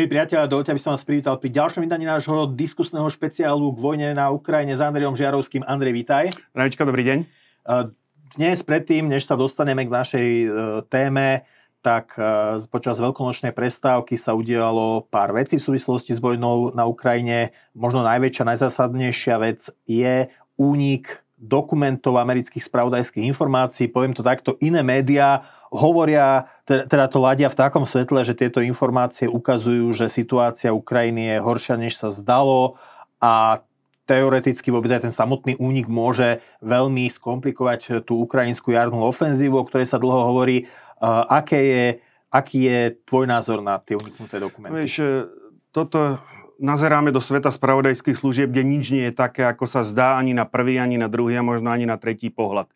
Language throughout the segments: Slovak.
Milí priatelia, dovolte, aby som vás privítal pri ďalšom vydaní nášho diskusného špeciálu k vojne na Ukrajine s Andrejom Žiarovským. Andrej, vítaj. Zdravíčka, dobrý deň. Dnes predtým, než sa dostaneme k našej e, téme, tak e, počas veľkonočnej prestávky sa udialo pár vecí v súvislosti s vojnou na Ukrajine. Možno najväčšia, najzásadnejšia vec je únik dokumentov amerických spravodajských informácií. Poviem to takto, iné médiá hovoria, teda to ladia v takom svetle, že tieto informácie ukazujú, že situácia Ukrajiny je horšia, než sa zdalo a teoreticky vôbec aj ten samotný únik môže veľmi skomplikovať tú ukrajinskú jarnú ofenzívu, o ktorej sa dlho hovorí. Aké je, aký je tvoj názor na tie uniknuté dokumenty? Vieš, e, toto nazeráme do sveta spravodajských služieb, kde nič nie je také, ako sa zdá ani na prvý, ani na druhý a možno ani na tretí pohľad.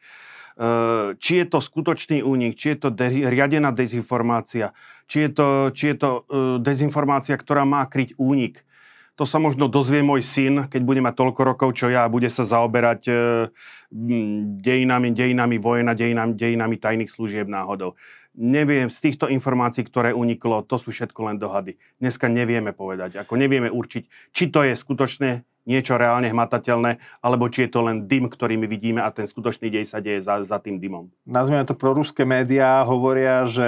Eh, či je to skutočný únik, či je to de- riadená dezinformácia, či je to, či je to uh, dezinformácia, ktorá má kryť únik. To sa možno dozvie môj syn, keď bude mať toľko rokov, čo ja, a bude sa zaoberať uh, dejinami, dejinami vojna, dejinami, dejinami tajných služieb náhodou. Neviem, z týchto informácií, ktoré uniklo, to sú všetko len dohady. Dneska nevieme povedať, ako nevieme určiť, či to je skutočné niečo reálne hmatateľné, alebo či je to len dym, ktorý my vidíme a ten skutočný dej sa deje za, za tým dymom. Nazvime to proruské médiá, hovoria, že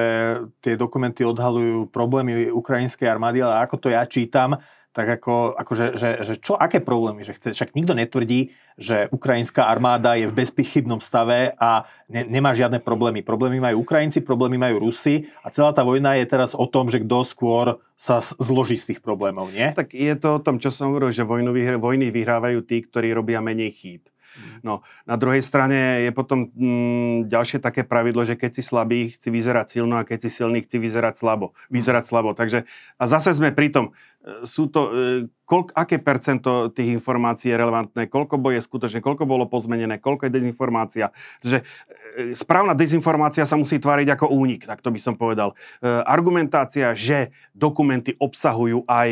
tie dokumenty odhalujú problémy ukrajinskej armády, ale ako to ja čítam, tak ako, akože, že, že čo, aké problémy, že chce, však nikto netvrdí, že ukrajinská armáda je v bezpochybnom stave a ne, nemá žiadne problémy. Problémy majú Ukrajinci, problémy majú Rusi a celá tá vojna je teraz o tom, že kto skôr sa zloží z tých problémov, nie? Tak je to o tom, čo som hovoril, že vojnu, vojny vyhrávajú tí, ktorí robia menej chýb. Mhm. No, na druhej strane je potom mm, ďalšie také pravidlo, že keď si slabý, chci vyzerať silno a keď si silný, chci vyzerať slabo. Vyzerať slabo. Takže, a zase sme pri tom, sú to, e, koľk, aké percento tých informácií je relevantné, koľko boje skutočne, koľko bolo pozmenené, koľko je dezinformácia. Že e, správna dezinformácia sa musí tváriť ako únik, tak to by som povedal. E, argumentácia, že dokumenty obsahujú aj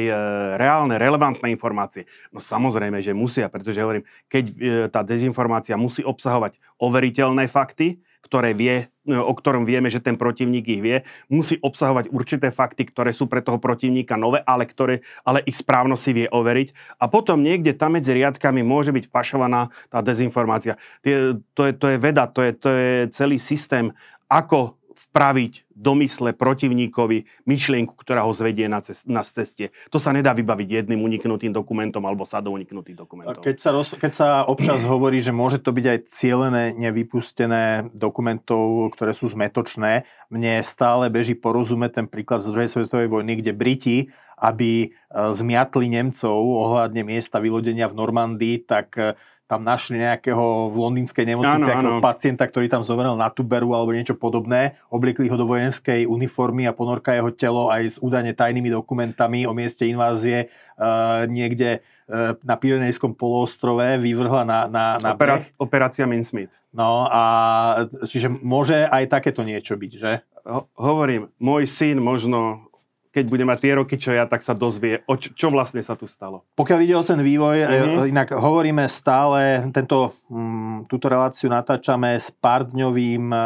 reálne, relevantné informácie. No samozrejme, že musia, pretože hovorím, keď tá dezinformácia musí obsahovať overiteľné fakty, ktoré vie, o ktorom vieme, že ten protivník ich vie, musí obsahovať určité fakty, ktoré sú pre toho protivníka nové, ale, ktoré, ale ich správno si vie overiť. A potom niekde tam medzi riadkami môže byť vpašovaná tá dezinformácia. To je, to je veda, to je, to je celý systém, ako vpraviť domysle protivníkovi myšlienku, ktorá ho zvedie na, cest, na ceste. To sa nedá vybaviť jedným uniknutým dokumentom alebo sadou uniknutých dokumentov. Keď sa, roz, keď sa občas hovorí, že môže to byť aj cielené nevypustené dokumentov, ktoré sú zmetočné, mne stále beží porozumieť ten príklad z druhej svetovej vojny, kde Briti aby e, zmiatli Nemcov ohľadne miesta vylodenia v Normandii, tak e, tam našli nejakého v londýnskej nemocnici áno, áno. pacienta, ktorý tam zomrel na tuberu alebo niečo podobné, obliekli ho do vojenskej uniformy a ponorka jeho telo aj s údajne tajnými dokumentami o mieste invázie uh, niekde uh, na Pyrenejskom poloostrove vyvrhla na, na, na Operácia, operácia Minsmith. No a čiže môže aj takéto niečo byť, že? Ho, hovorím, môj syn možno keď bude mať tie roky, čo ja, tak sa dozvie, o čo, čo vlastne sa tu stalo. Pokiaľ ide o ten vývoj, mm-hmm. inak hovoríme stále, tento, m, mm, túto reláciu natáčame s pár-dňovým e,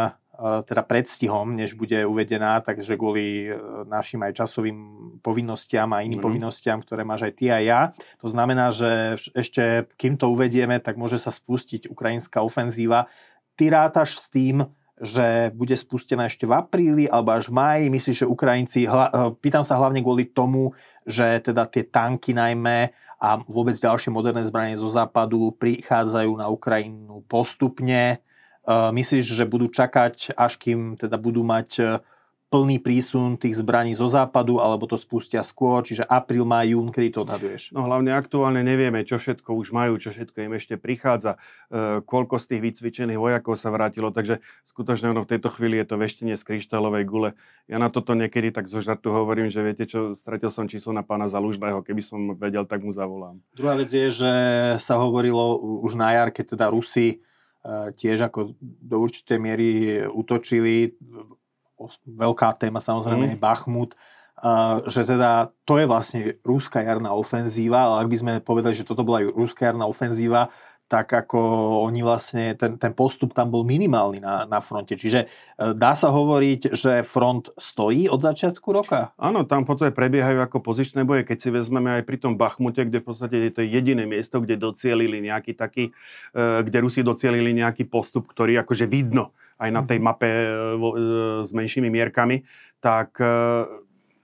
teda predstihom, než bude uvedená, takže kvôli e, našim aj časovým povinnostiam a iným mm-hmm. povinnostiam, ktoré máš aj ty a ja. To znamená, že ešte kým to uvedieme, tak môže sa spustiť ukrajinská ofenzíva. Ty rátaš s tým, že bude spustená ešte v apríli alebo až v máji. Myslíš, že Ukrajinci, hla, eh, pýtam sa hlavne kvôli tomu, že teda tie tanky najmä a vôbec ďalšie moderné zbranie zo západu prichádzajú na Ukrajinu postupne. Eh, myslíš, že budú čakať, až kým teda budú mať eh, plný prísun tých zbraní zo západu, alebo to spustia skôr, čiže apríl, maj, jún, kedy to odhaduješ? No hlavne aktuálne nevieme, čo všetko už majú, čo všetko im ešte prichádza, e, koľko z tých vycvičených vojakov sa vrátilo, takže skutočne ono v tejto chvíli je to veštenie z kryštálovej gule. Ja na toto niekedy tak zo žartu hovorím, že viete čo, stratil som číslo na pána Zalužného, keby som vedel, tak mu zavolám. Druhá vec je, že sa hovorilo už na jar, keď teda Rusi e, tiež ako do určitej miery útočili veľká téma samozrejme mm. je Bachmut, uh, že teda to je vlastne rúska jarná ofenzíva, ale ak by sme povedali, že toto bola rúska jarná ofenzíva, tak ako oni vlastne, ten, ten postup tam bol minimálny na, na fronte. Čiže e, dá sa hovoriť, že front stojí od začiatku roka? Áno, tam potom prebiehajú ako pozičné boje, keď si vezmeme aj pri tom Bachmute, kde v podstate je to jediné miesto, kde docielili nejaký taký, e, kde Rusi docielili nejaký postup, ktorý akože vidno aj na tej mhm. mape e, s menšími mierkami, tak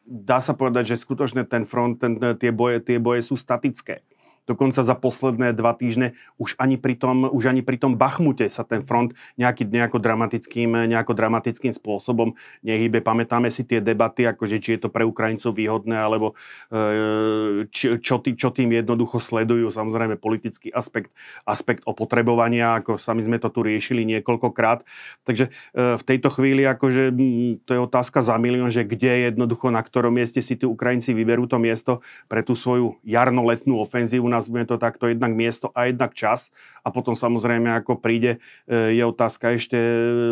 dá sa povedať, že skutočne ten front, ten, tie, boje, tie boje sú statické. Dokonca za posledné dva týždne už ani pri tom, už ani pri tom Bachmute sa ten front nejaký, nejako, dramatickým, nejako dramatickým spôsobom nehybe. Pamätáme si tie debaty, akože či je to pre Ukrajincov výhodné, alebo e, čo, tý, čo tým jednoducho sledujú. Samozrejme politický aspekt, aspekt opotrebovania, ako sami sme to tu riešili niekoľkokrát. Takže e, v tejto chvíli akože to je otázka za milión, že kde jednoducho, na ktorom mieste si tí Ukrajinci vyberú to miesto pre tú svoju jarno-letnú ofenzívu nazvime to takto, jednak miesto a jednak čas. A potom samozrejme, ako príde, e, je otázka ešte,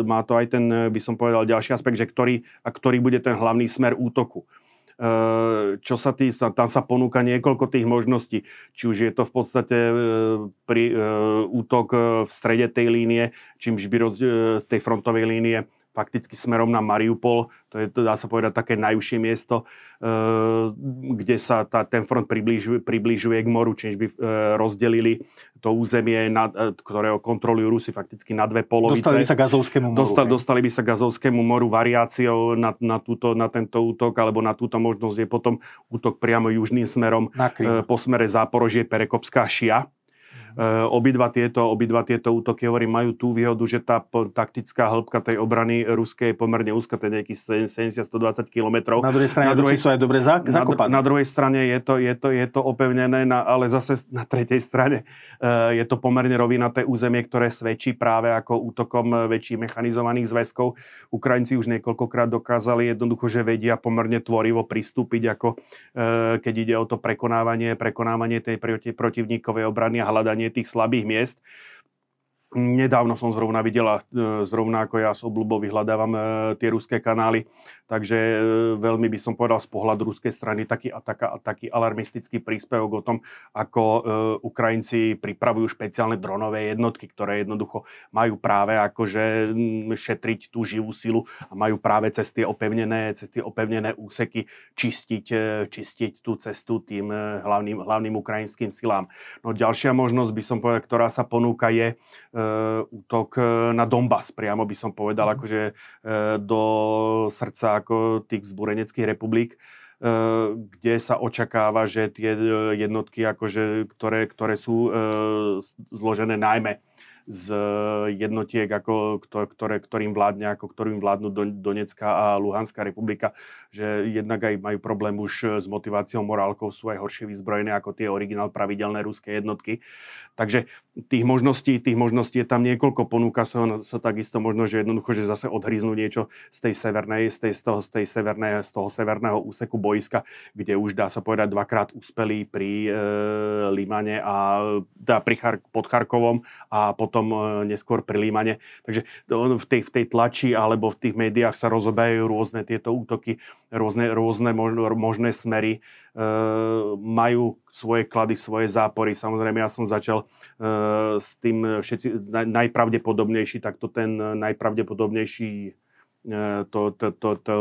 má to aj ten, by som povedal, ďalší aspekt, že ktorý, a ktorý bude ten hlavný smer útoku e, čo sa tý, tam sa ponúka niekoľko tých možností. Či už je to v podstate e, pri, útok v strede tej línie, čímž by roz, tej frontovej línie fakticky smerom na Mariupol, to je, dá sa povedať, také najúžšie miesto, e, kde sa tá, ten front približuje, približuje k moru, čiže by e, rozdelili to územie, na, e, ktorého kontrolujú Rusy fakticky na dve polovice. Dostali by sa Gazovskému moru. Dostali, dostali by sa Gazovskému moru variáciou na, na, túto, na tento útok, alebo na túto možnosť je potom útok priamo južným smerom po smere Záporožie, Perekopská šia obidva tieto, obidva tieto útoky, hovorím, majú tú výhodu, že tá taktická hĺbka tej obrany ruskej je pomerne úzka, je nejakých 70-120 km. Na druhej strane na druhej, sú aj dobre zakopané. Na, na druhej strane je to, je to, je to opevnené, na, ale zase na tretej strane uh, je to pomerne rovinaté územie, ktoré svedčí práve ako útokom väčších mechanizovaných zväzkov. Ukrajinci už niekoľkokrát dokázali jednoducho, že vedia pomerne tvorivo pristúpiť, ako uh, keď ide o to prekonávanie, prekonávanie tej protivníkovej obrany a hľadanie tých slabých miest. Nedávno som zrovna videla, e, zrovna ako ja s obľubou vyhľadávam e, tie ruské kanály, takže e, veľmi by som povedal z pohľadu ruskej strany taký, a taká, taký alarmistický príspevok o tom, ako Ukrajinci pripravujú špeciálne dronové jednotky, ktoré jednoducho majú práve akože šetriť tú živú silu a majú práve cez tie opevnené, cez tie opevnené úseky čistiť, čistiť tú cestu tým hlavným, hlavným ukrajinským silám. No ďalšia možnosť by som povedal, ktorá sa ponúka je útok eh, na Donbass, priamo by som povedal, mm. akože eh, do srdca ako tých vzbureneckých republik kde sa očakáva, že tie jednotky, akože, ktoré, ktoré sú zložené najmä z jednotiek, ako, ktoré, ktorým vládne, ako ktorým vládnu Donecká a Luhanská republika, že jednak aj majú problém už s motiváciou morálkou, sú aj horšie vyzbrojené ako tie originál pravidelné ruské jednotky. Takže tých možností, tých možností je tam niekoľko, ponúka sa, sa takisto možno, že jednoducho, že zase odhryznú niečo z tej severnej, z, tej, z, toho, z, tej severnej, z toho severného úseku boiska, kde už dá sa povedať dvakrát uspeli pri e, Limane a dá pri Char, pod Charkovom a potom e, neskôr pri. Takže v tej, v tej tlači alebo v tých médiách sa rozobajú rôzne tieto útoky, rôzne, rôzne možné smery majú svoje klady, svoje zápory. Samozrejme, ja som začal s tým všetci najpravdepodobnejší, takto ten najpravdepodobnejší to, to, to, to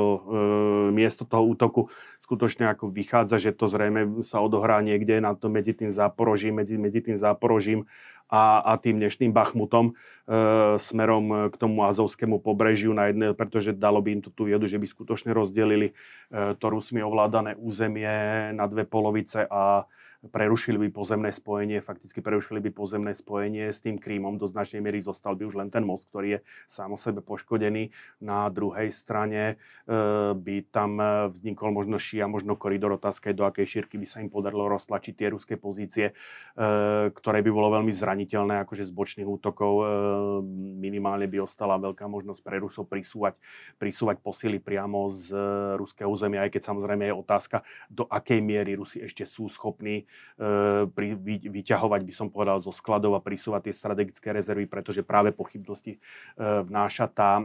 miesto toho útoku skutočne ako vychádza, že to zrejme sa odohrá niekde na to, medzi tým záporožím, medzi, medzi tým záporožím a, a tým dnešným Bachmutom e, smerom k tomu azovskému pobrežiu na jedné, pretože dalo by im to tú viedu, že by skutočne rozdelili e, to Rusmi ovládané územie na dve polovice a prerušili by pozemné spojenie, fakticky prerušili by pozemné spojenie s tým Krímom, do značnej miery zostal by už len ten most, ktorý je sám o sebe poškodený. Na druhej strane e, by tam vznikol možno šia, možno koridor, otázka do akej šírky by sa im podarilo roztlačiť tie ruské pozície, e, ktoré by bolo veľmi zraniteľné, akože z bočných útokov e, minimálne by ostala veľká možnosť pre Rusov prisúvať, prisúvať posily priamo z ruského územia, aj keď samozrejme je otázka, do akej miery Rusi ešte sú schopní pri, vy, vyťahovať, by som povedal, zo skladov a prisúvať tie strategické rezervy, pretože práve pochybnosti e, vnáša tá e,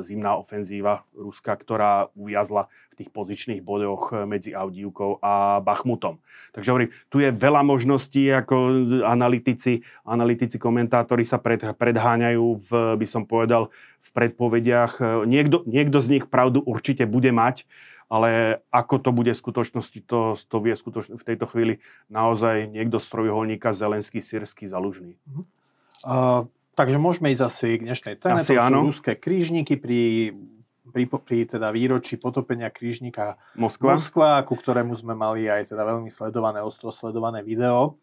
zimná ofenzíva Ruska, ktorá ujazla v tých pozičných bodoch medzi Audívkou a Bachmutom. Takže hovorím, tu je veľa možností, ako analytici, analytici komentátori sa pred, predháňajú v, by som povedal, v predpovediach. Niekto, niekto z nich pravdu určite bude mať, ale ako to bude v skutočnosti, to, to vie skutočne v tejto chvíli naozaj niekto z trojuholníka Zelenský, Sírsky, Zalužný. Uh, takže môžeme ísť asi k dnešnej téme. Asi to áno. ruské krížniky pri, pri, pri teda výročí potopenia krížnika Moskva. Moskva, ku ktorému sme mali aj teda veľmi sledované, ostro sledované video.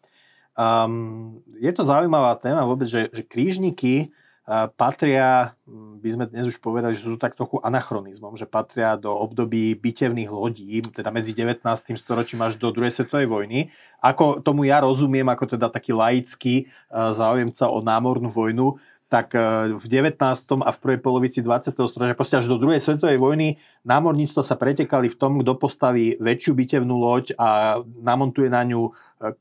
Um, je to zaujímavá téma vôbec, že, že krížniky patria, by sme dnes už povedali, že sú tak trochu anachronizmom, že patria do období bitevných lodí, teda medzi 19. storočím až do druhej svetovej vojny. Ako tomu ja rozumiem, ako teda taký laický záujemca o námornú vojnu, tak e, v 19. a v prvej polovici 20. storočia, proste až do druhej svetovej vojny, námorníctvo sa pretekali v tom, kto postaví väčšiu bitevnú loď a namontuje na ňu e,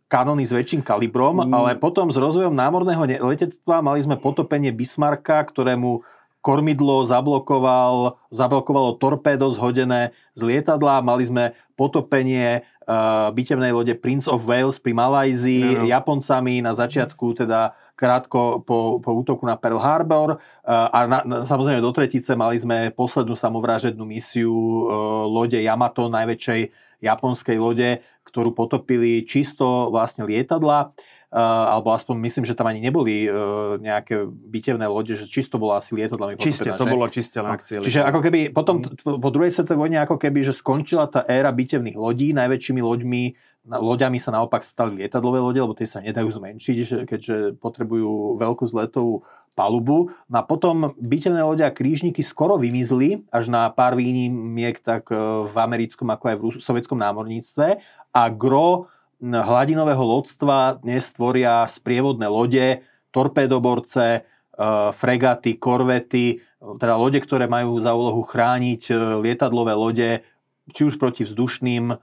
kanóny s väčším kalibrom, mm. ale potom s rozvojom námorného letectva mali sme potopenie Bismarcka, ktorému kormidlo zablokoval, zablokovalo torpédo zhodené z lietadla, mali sme potopenie uh, bitevnej lode Prince of Wales pri Malajzii, no. Japoncami na začiatku teda krátko po, po útoku na Pearl Harbor a na, na, samozrejme do tretice mali sme poslednú samovražednú misiu e, lode Yamato, najväčšej japonskej lode, ktorú potopili čisto vlastne lietadla. Uh, alebo aspoň myslím, že tam ani neboli uh, nejaké bitevné lode, že čisto bolo asi lietadlami Čiste, to bolo čiste akcie. No, čiže ako keby potom mm. po druhej svetovej vojne ako keby, že skončila tá éra bitevných lodí, najväčšími loďmi loďami sa naopak stali lietadlové lode, lebo tie sa nedajú zmenšiť, keďže potrebujú veľkú zletovú palubu. No a potom bitevné lode a krížniky skoro vymizli, až na pár výnimiek tak e, v americkom ako aj v sovietskom námorníctve. A gro hladinového lodstva dnes tvoria sprievodné lode, torpédoborce, e, fregaty, korvety, teda lode, ktoré majú za úlohu chrániť e, lietadlové lode, či už proti vzdušným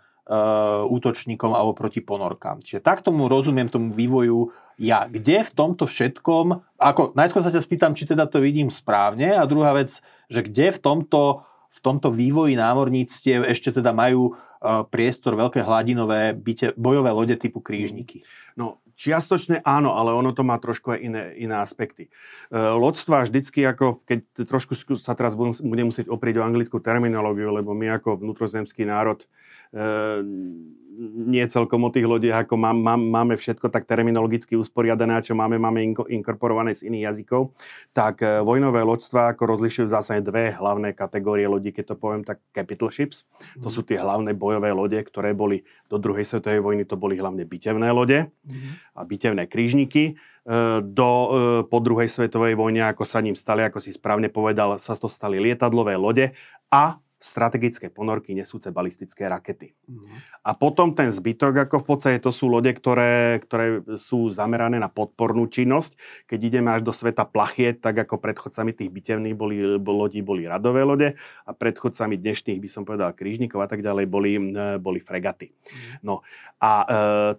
útočníkom alebo proti ponorkám. Čiže tak tomu rozumiem tomu vývoju ja. Kde v tomto všetkom, ako najskôr sa ťa spýtam, či teda to vidím správne a druhá vec, že kde v tomto, v tomto vývoji námorníctiev ešte teda majú uh, priestor veľké hladinové byte, bojové lode typu krížniky. No, čiastočne áno, ale ono to má trošku aj iné, iné aspekty. Uh, lodstva vždycky, ako keď trošku sa teraz budem musieť oprieť o anglickú terminológiu, lebo my ako vnútrozemský národ Ehm, nie celkom o tých lodiach, ako má, má, máme všetko tak terminologicky usporiadané, čo máme, máme inkorporované z iných jazykov, tak e, vojnové loďstva ako rozlišujú zase dve hlavné kategórie lodí, keď to poviem tak capital ships. Mm. To mhm. sú tie hlavné bojové lode, ktoré boli do druhej svetovej vojny, to boli hlavne bitevné lode mm. a bitevné krížniky. E, do, e, po druhej svetovej vojne, ako sa ním stali, ako si správne povedal, sa to stali lietadlové lode a strategické ponorky nesúce balistické rakety. Mm. A potom ten zbytok, ako v podstate to sú lode, ktoré, ktoré sú zamerané na podpornú činnosť. Keď ideme až do sveta plachiet, tak ako predchodcami tých bitevných boli, lodí boli radové lode a predchodcami dnešných, by som povedal, krížnikov a tak ďalej, boli, e, boli fregaty. Mm. No a e,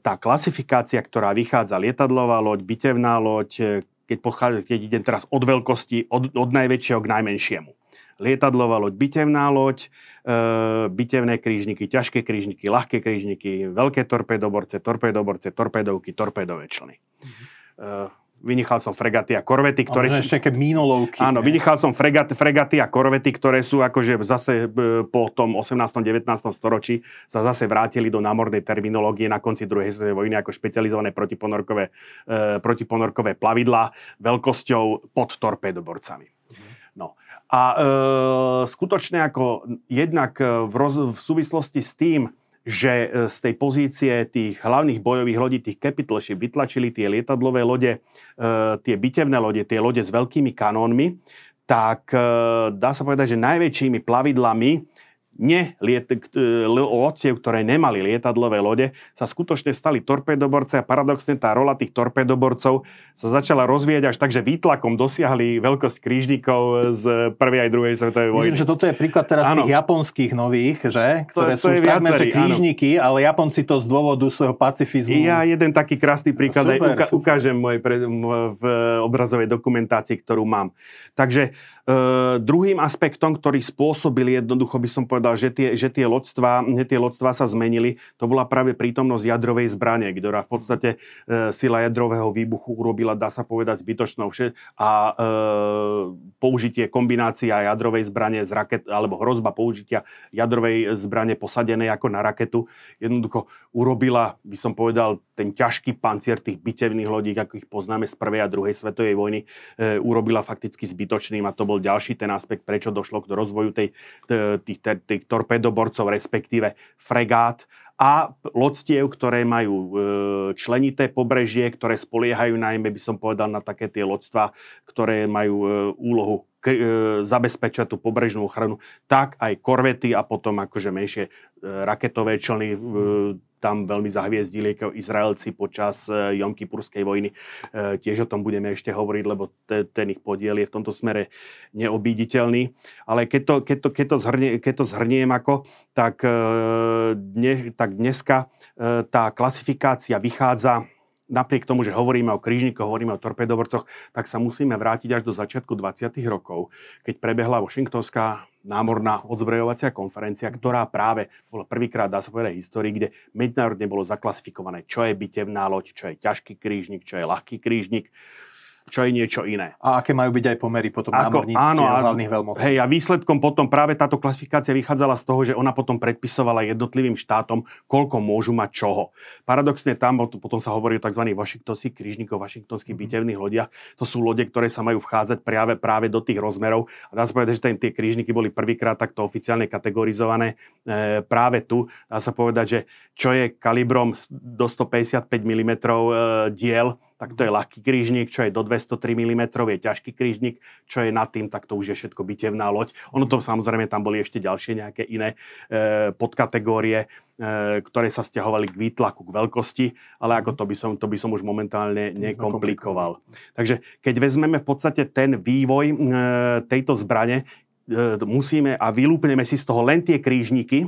tá klasifikácia, ktorá vychádza lietadlová loď, bitevná loď, e, keď, pochádza, keď idem teraz od veľkosti, od, od najväčšieho k najmenšiemu lietadlová loď, bitevná loď, e, bitevné krížniky, ťažké krížniky, ľahké krížniky, veľké torpédoborce, torpédoborce, torpédovky, torpédové člny. Mm-hmm. E, vynechal som fregaty a korvety, ktoré sú... ešte také mínolovky. Áno, ne? vynechal som fregat, fregaty a korvety, ktoré sú akože zase e, po tom 18. 19. storočí sa zase vrátili do námornej terminológie na konci druhej svetovej vojny ako špecializované protiponorkové, e, protiponorkové plavidlá veľkosťou pod torpédoborcami. A e, skutočne ako jednak v, roz, v súvislosti s tým, že e, z tej pozície tých hlavných bojových lodí, tých capital ship, vytlačili tie lietadlové lode, e, tie bitevné lode, tie lode s veľkými kanónmi, tak e, dá sa povedať, že najväčšími plavidlami ne ktoré nemali lietadlové lode, sa skutočne stali torpedoborce a paradoxne tá rola tých torpedoborcov sa začala rozvíjať až tak, že výtlakom dosiahli veľkosť krížnikov z prvej aj druhej svetovej vojny. Myslím, že toto je príklad teraz ano. tých japonských nových, že? ktoré to, to sú už takmer krížniky, ale Japonci to z dôvodu svojho pacifizmu. Ja jeden taký krásny príklad super, aj uka- super. ukážem pre, v obrazovej dokumentácii, ktorú mám. Takže e, druhým aspektom, ktorý spôsobil jednoducho by som povedal, že tie, že tie, loďstva, že tie loďstva sa zmenili, to bola práve prítomnosť jadrovej zbrane, ktorá v podstate e, sila jadrového výbuchu urobila, dá sa povedať, zbytočnou vše, a e, použitie kombinácia jadrovej zbrane z raket, alebo hrozba použitia jadrovej zbrane posadenej ako na raketu, jednoducho urobila, by som povedal, ten ťažký pancier tých bitevných lodí, ako ich poznáme z prvej a druhej svetovej vojny, urobila fakticky zbytočným a to bol ďalší ten aspekt, prečo došlo k rozvoju tej, tých, tých torpedoborcov, respektíve fregát a lodstiev, ktoré majú e, členité pobrežie, ktoré spoliehajú najmä, by som povedal, na také tie lodstva, ktoré majú e, úlohu e, zabezpečať tú pobrežnú ochranu, tak aj korvety a potom akože menšie raketové člny tam veľmi zahviezdili ako Izraelci počas e, Jom Kipurskej vojny. E, tiež o tom budeme ešte hovoriť, lebo ten ich podiel je v tomto smere neobíditeľný. Ale keď to, keď to, keď to, zhrnie, keď to zhrniem ako, tak, e, dne, tak dneska tá klasifikácia vychádza napriek tomu, že hovoríme o krížnikoch, hovoríme o torpedovorcoch, tak sa musíme vrátiť až do začiatku 20. rokov, keď prebehla Washingtonská námorná odzbrojovacia konferencia, ktorá práve bola prvýkrát, dá sa povedať, histórii, kde medzinárodne bolo zaklasifikované, čo je bitevná loď, čo je ťažký krížnik, čo je ľahký krížnik čo je niečo iné. A aké majú byť aj pomery potom Ako, a hlavných veľmocí. Hej, a výsledkom potom práve táto klasifikácia vychádzala z toho, že ona potom predpisovala jednotlivým štátom, koľko môžu mať čoho. Paradoxne tam potom sa hovorí o tzv. Washingtonských krížnikov, Washingtonských mm-hmm. bitevných lodiach. To sú lode, ktoré sa majú vchádzať práve, práve do tých rozmerov. A dá sa povedať, že ten, tie krížniky boli prvýkrát takto oficiálne kategorizované e, práve tu. Dá sa povedať, že čo je kalibrom do 155 mm e, diel, tak to je ľahký krížnik, čo je do 203 mm, je ťažký krížnik, čo je nad tým, tak to už je všetko bitevná loď. Ono to samozrejme, tam boli ešte ďalšie nejaké iné e, podkategórie, e, ktoré sa vzťahovali k výtlaku, k veľkosti, ale ako to by som, to by som už momentálne nekomplikoval. Takže keď vezmeme v podstate ten vývoj e, tejto zbrane, e, musíme a vylúpneme si z toho len tie krížniky,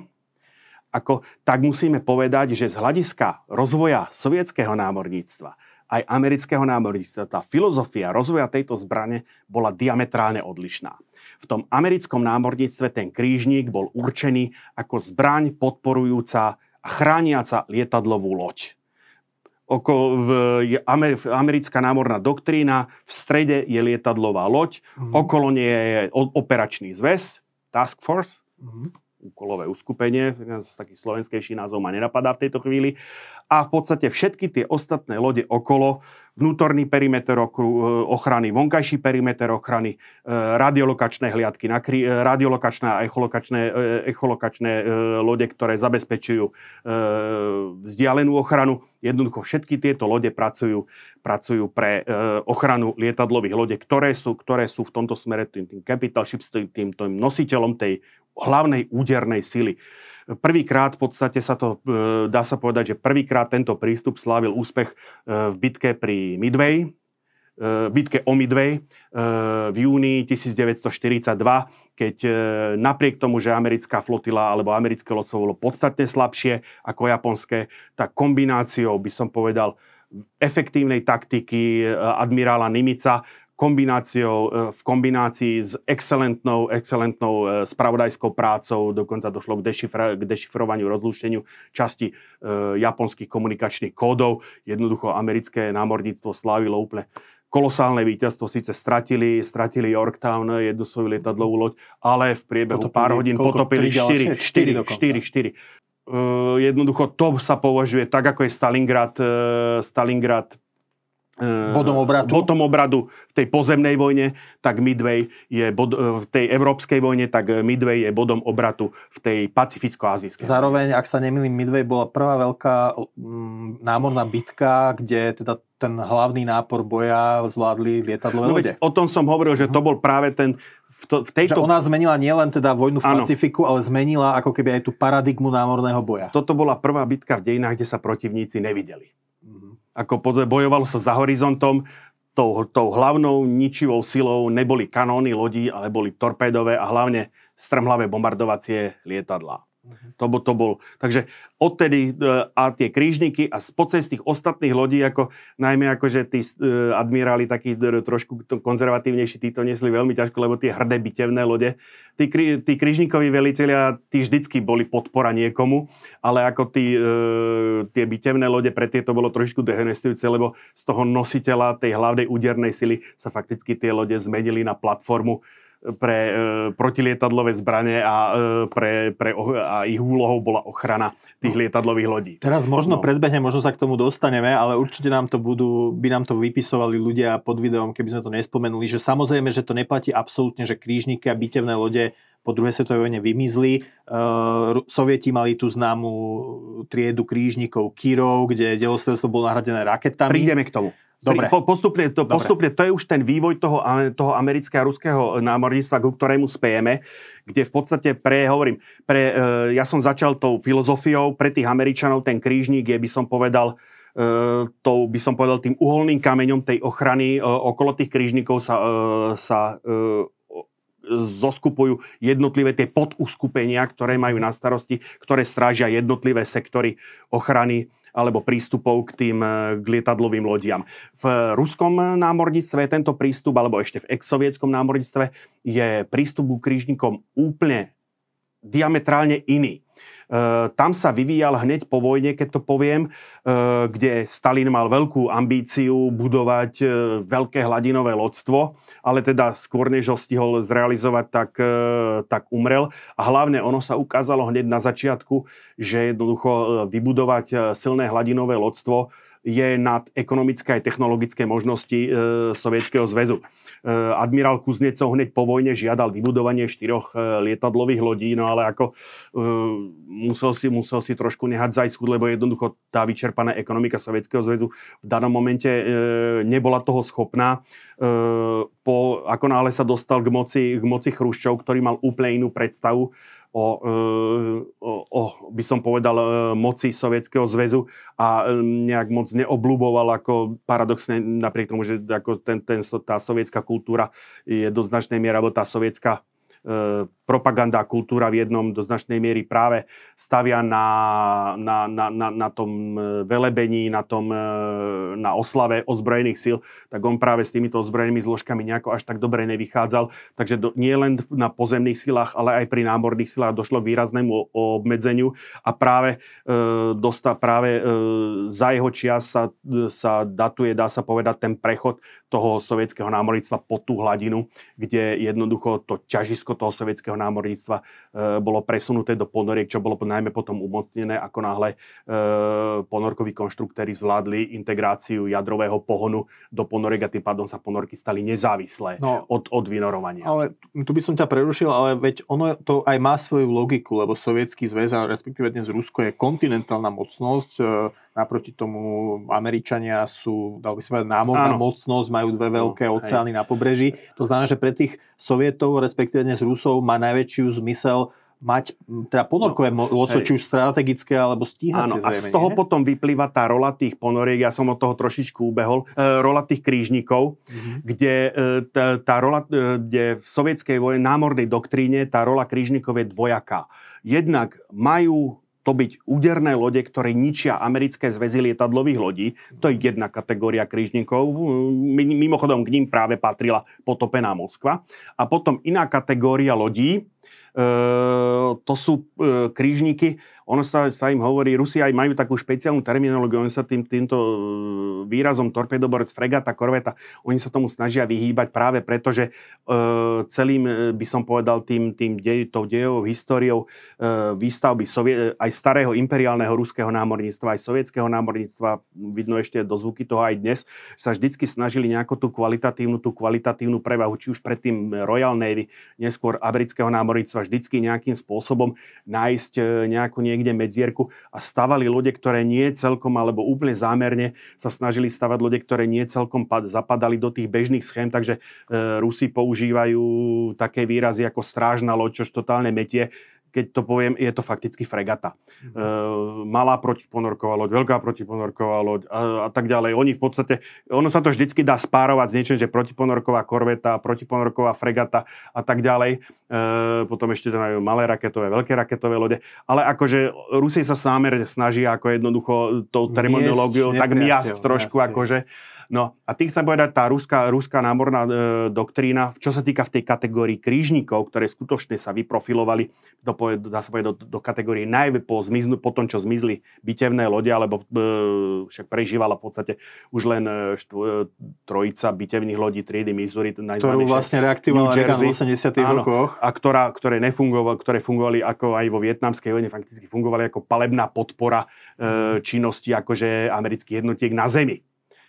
ako, tak musíme povedať, že z hľadiska rozvoja sovietského námorníctva aj amerického námorníctva. Tá filozofia rozvoja tejto zbrane bola diametrálne odlišná. V tom americkom námorníctve ten krížnik bol určený ako zbraň podporujúca a chrániaca lietadlovú loď. Okolo, v, je amer, americká námorná doktrína, v strede je lietadlová loď, mm-hmm. okolo nie je operačný zväz, task force, mm-hmm úkolové uskupenie, taký slovenskejší názov ma nenapadá v tejto chvíli. A v podstate všetky tie ostatné lode okolo, vnútorný perimeter e, ochrany, vonkajší perimeter ochrany, e, radiolokačné hliadky, e, radiolokačné a echolokačné, echolokačné lode, ktoré zabezpečujú vzdialenú ochranu. Jednoducho všetky tieto lode pracujú, pracujú pre ochranu lietadlových lode, ktoré sú, ktoré sú v tomto smere tým, tým capital ships, tým, tým, nositeľom tej hlavnej údernej sily. Prvýkrát v podstate sa to, e, dá sa povedať, že prvýkrát tento prístup slávil úspech e, v bitke pri Midway, e, bitke o Midway v júni 1942, keď napriek tomu, že americká flotila alebo americké lodstvo bolo podstatne slabšie ako japonské, tak kombináciou, by som povedal, efektívnej taktiky admirála Nimica kombináciou, e, v kombinácii s excelentnou, excelentnou e, spravodajskou prácou, dokonca došlo k, dešifra, k dešifrovaniu, rozlúšteniu časti e, japonských komunikačných kódov. Jednoducho americké námorníctvo slávilo úplne kolosálne víťazstvo. Síce stratili, stratili Yorktown, jednu svoju lietadlovú loď, ale v priebehu potopili, pár hodín potopili 4, 4, 4, 4, 4. Uh, jednoducho to sa považuje tak, ako je Stalingrad, uh, Stalingrad bodom obratu. bodom obradu v tej pozemnej vojne, tak Midway je bod, v tej európskej vojne, tak Midway je bodom obratu v tej pacificko-azijskej. Zároveň, ak sa nemýlim, Midway bola prvá veľká mm, námorná bitka, kde teda ten hlavný nápor boja zvládli lietadlové no, lode. O tom som hovoril, že to mhm. bol práve ten v, to, v tejto... Že ona zmenila nielen teda vojnu v ano. Pacifiku, ale zmenila ako keby aj tú paradigmu námorného boja. Toto bola prvá bitka v dejinách, kde sa protivníci nevideli. Ako bojovalo sa za horizontom, tou, tou hlavnou ničivou silou neboli kanóny lodí, ale boli torpédové a hlavne strmhlavé bombardovacie lietadlá. Uh-huh. To, bol, to bol. Takže odtedy e, a tie krížniky a spod tých ostatných lodí, ako, najmä akože tí uh, admiráli takí trošku konzervatívnejší, tí to nesli veľmi ťažko, lebo tie hrdé bitevné lode, tí, tí krížnikoví veliteľia, tí vždycky boli podpora niekomu, ale ako tí, uh, tie bitevné lode pre tieto bolo trošku dehenestujúce, lebo z toho nositeľa tej hlavnej údernej sily sa fakticky tie lode zmenili na platformu, pre e, protilietadlové zbranie a, e, pre, pre, a ich úlohou bola ochrana tých no. lietadlových lodí. Teraz možno no. predbehne, možno sa k tomu dostaneme, ale určite nám to budú, by nám to vypisovali ľudia pod videom, keby sme to nespomenuli, že samozrejme, že to neplatí absolútne, že krížniky a bitevné lode po druhej svetovej vojne vymizli. Uh, Sovieti mali tú známu triedu krížnikov Kirov, kde delostrelstvo bolo nahradené raketami. Prídeme k tomu. Dobre. Po, postupne, to, Dobre. postupne to je už ten vývoj toho, toho amerického a ruského námorníctva, ku ktorému spejeme, kde v podstate pre, hovorím, pre, e, ja som začal tou filozofiou, pre tých Američanov ten krížnik je, by som povedal, e, tou, by som povedal, tým uholným kameňom tej ochrany. E, okolo tých krížnikov sa, e, sa e, zoskupujú jednotlivé tie poduskupenia, ktoré majú na starosti, ktoré strážia jednotlivé sektory ochrany alebo prístupov k tým eh, k lietadlovým lodiam. V ruskom námorníctve tento prístup, alebo ešte v ex-sovietskom námorníctve je prístup k krížnikom úplne diametrálne iný. Eh, tam sa vyvíjal hneď po vojne, keď to poviem, eh, kde Stalin mal veľkú ambíciu budovať eh, veľké hladinové lodstvo, ale teda skôr než ho stihol zrealizovať, tak, tak umrel. A hlavne ono sa ukázalo hneď na začiatku, že jednoducho vybudovať silné hladinové lodstvo je nad ekonomické aj technologické možnosti e, Sovietskeho zväzu. E, admirál Kuznecov hneď po vojne žiadal vybudovanie štyroch e, lietadlových lodí, no ale ako e, musel, si, musel si trošku nehať zajsť lebo jednoducho tá vyčerpaná ekonomika Sovietskeho zväzu v danom momente e, nebola toho schopná. E, po, ako náhle sa dostal k moci, k moci Chruščov, ktorý mal úplne inú predstavu o, e, o, o by som povedal, e, moci Sovietskeho zväzu a e, nejak moc neobľúboval ako paradoxne, napriek tomu, že ako ten, ten, tá sovietská kultúra je do značnej miery, alebo tá sovietská propaganda a kultúra v jednom do značnej miery práve stavia na, na, na, na, na tom e, velebení, na, tom, e, na oslave ozbrojených síl, tak on práve s týmito ozbrojenými zložkami nejako až tak dobre nevychádzal. Takže do, nie len na pozemných silách, ale aj pri námorných silách došlo k výraznému obmedzeniu a práve, e, dosta, práve e, za jeho čias sa, sa datuje, dá sa povedať, ten prechod toho sovietského námorníctva pod tú hladinu, kde jednoducho to ťažisko Slovensko toho sovietského námorníctva e, bolo presunuté do ponoriek, čo bolo najmä potom umocnené, ako náhle e, ponorkoví konštruktéry zvládli integráciu jadrového pohonu do ponoriek a tým pádom sa ponorky stali nezávislé no, od, od vynorovania. Ale tu by som ťa prerušil, ale veď ono to aj má svoju logiku, lebo sovietský zväz, respektíve dnes Rusko je kontinentálna mocnosť, e, naproti tomu Američania sú, dal by sa povedať, námorná Áno. mocnosť, majú dve veľké no, oceány hej. na pobreží. To znamená, že pre tých Sovietov, respektíve dnes Rusov, má najväčšiu zmysel mať teda ponorkové no, lodstvo, či už strategické alebo stíhacie. Áno, a z toho nie? potom vyplýva tá rola tých ponoriek, ja som od toho trošičku ubehol, e, rola tých krížnikov, mm-hmm. kde e, tá, tá rola, e, kde v sovietskej vojen námornej doktríne tá rola krížnikov je dvojaká. Jednak majú to byť úderné lode, ktoré ničia americké zväzy lietadlových lodí. To je jedna kategória krížnikov. Mimochodom k ním práve patrila potopená Moskva. A potom iná kategória lodí, to sú krížniky, ono sa, sa im hovorí, Rusi aj majú takú špeciálnu terminológiu, oni sa tým, týmto e, výrazom torpedoborec, fregata, korveta, oni sa tomu snažia vyhýbať práve preto, že e, celým, e, by som povedal, tým, tým dej, tou dejovou históriou e, výstavby sovie, aj starého imperiálneho ruského námorníctva, aj sovietského námorníctva, vidno ešte do zvuky toho aj dnes, sa vždycky snažili nejakú tú kvalitatívnu, tú kvalitatívnu prevahu, či už predtým Royal Navy, neskôr amerického námorníctva, vždycky nejakým spôsobom nájsť e, nejakú niekde niekde medzierku a stavali lode, ktoré nie celkom alebo úplne zámerne sa snažili stavať lode, ktoré nie celkom zapadali do tých bežných schém, takže e, Rusi používajú také výrazy ako strážna loď, čož totálne metie keď to poviem, je to fakticky fregata. E, malá protiponorková loď, veľká protiponorková loď a, a tak ďalej. Oni v podstate, ono sa to vždycky dá spárovať s niečím, že protiponorková korveta, protiponorková fregata a tak ďalej. E, potom ešte to majú malé raketové, veľké raketové lode. Ale akože Rusi sa sámer snažia ako jednoducho tou terminológiou tak miasť trošku jasne. akože No a tým chcem povedať, tá ruská, ruská námorná e, doktrína, čo sa týka v tej kategórii krížnikov, ktoré skutočne sa vyprofilovali, do, dá sa povedať, do, do kategórie najmä po, zmiznu, po tom, čo zmizli bitevné lode, alebo e, však prežívala v podstate už len e, e, trojica bitevných lodí triedy Missouri. Ktorú vlastne reaktivovala v 80 rokoch. A ktorá, ktoré, nefungovali, ktoré fungovali ako aj vo vietnamskej vojne, fakticky fungovali ako palebná podpora e, činnosti akože amerických jednotiek na zemi.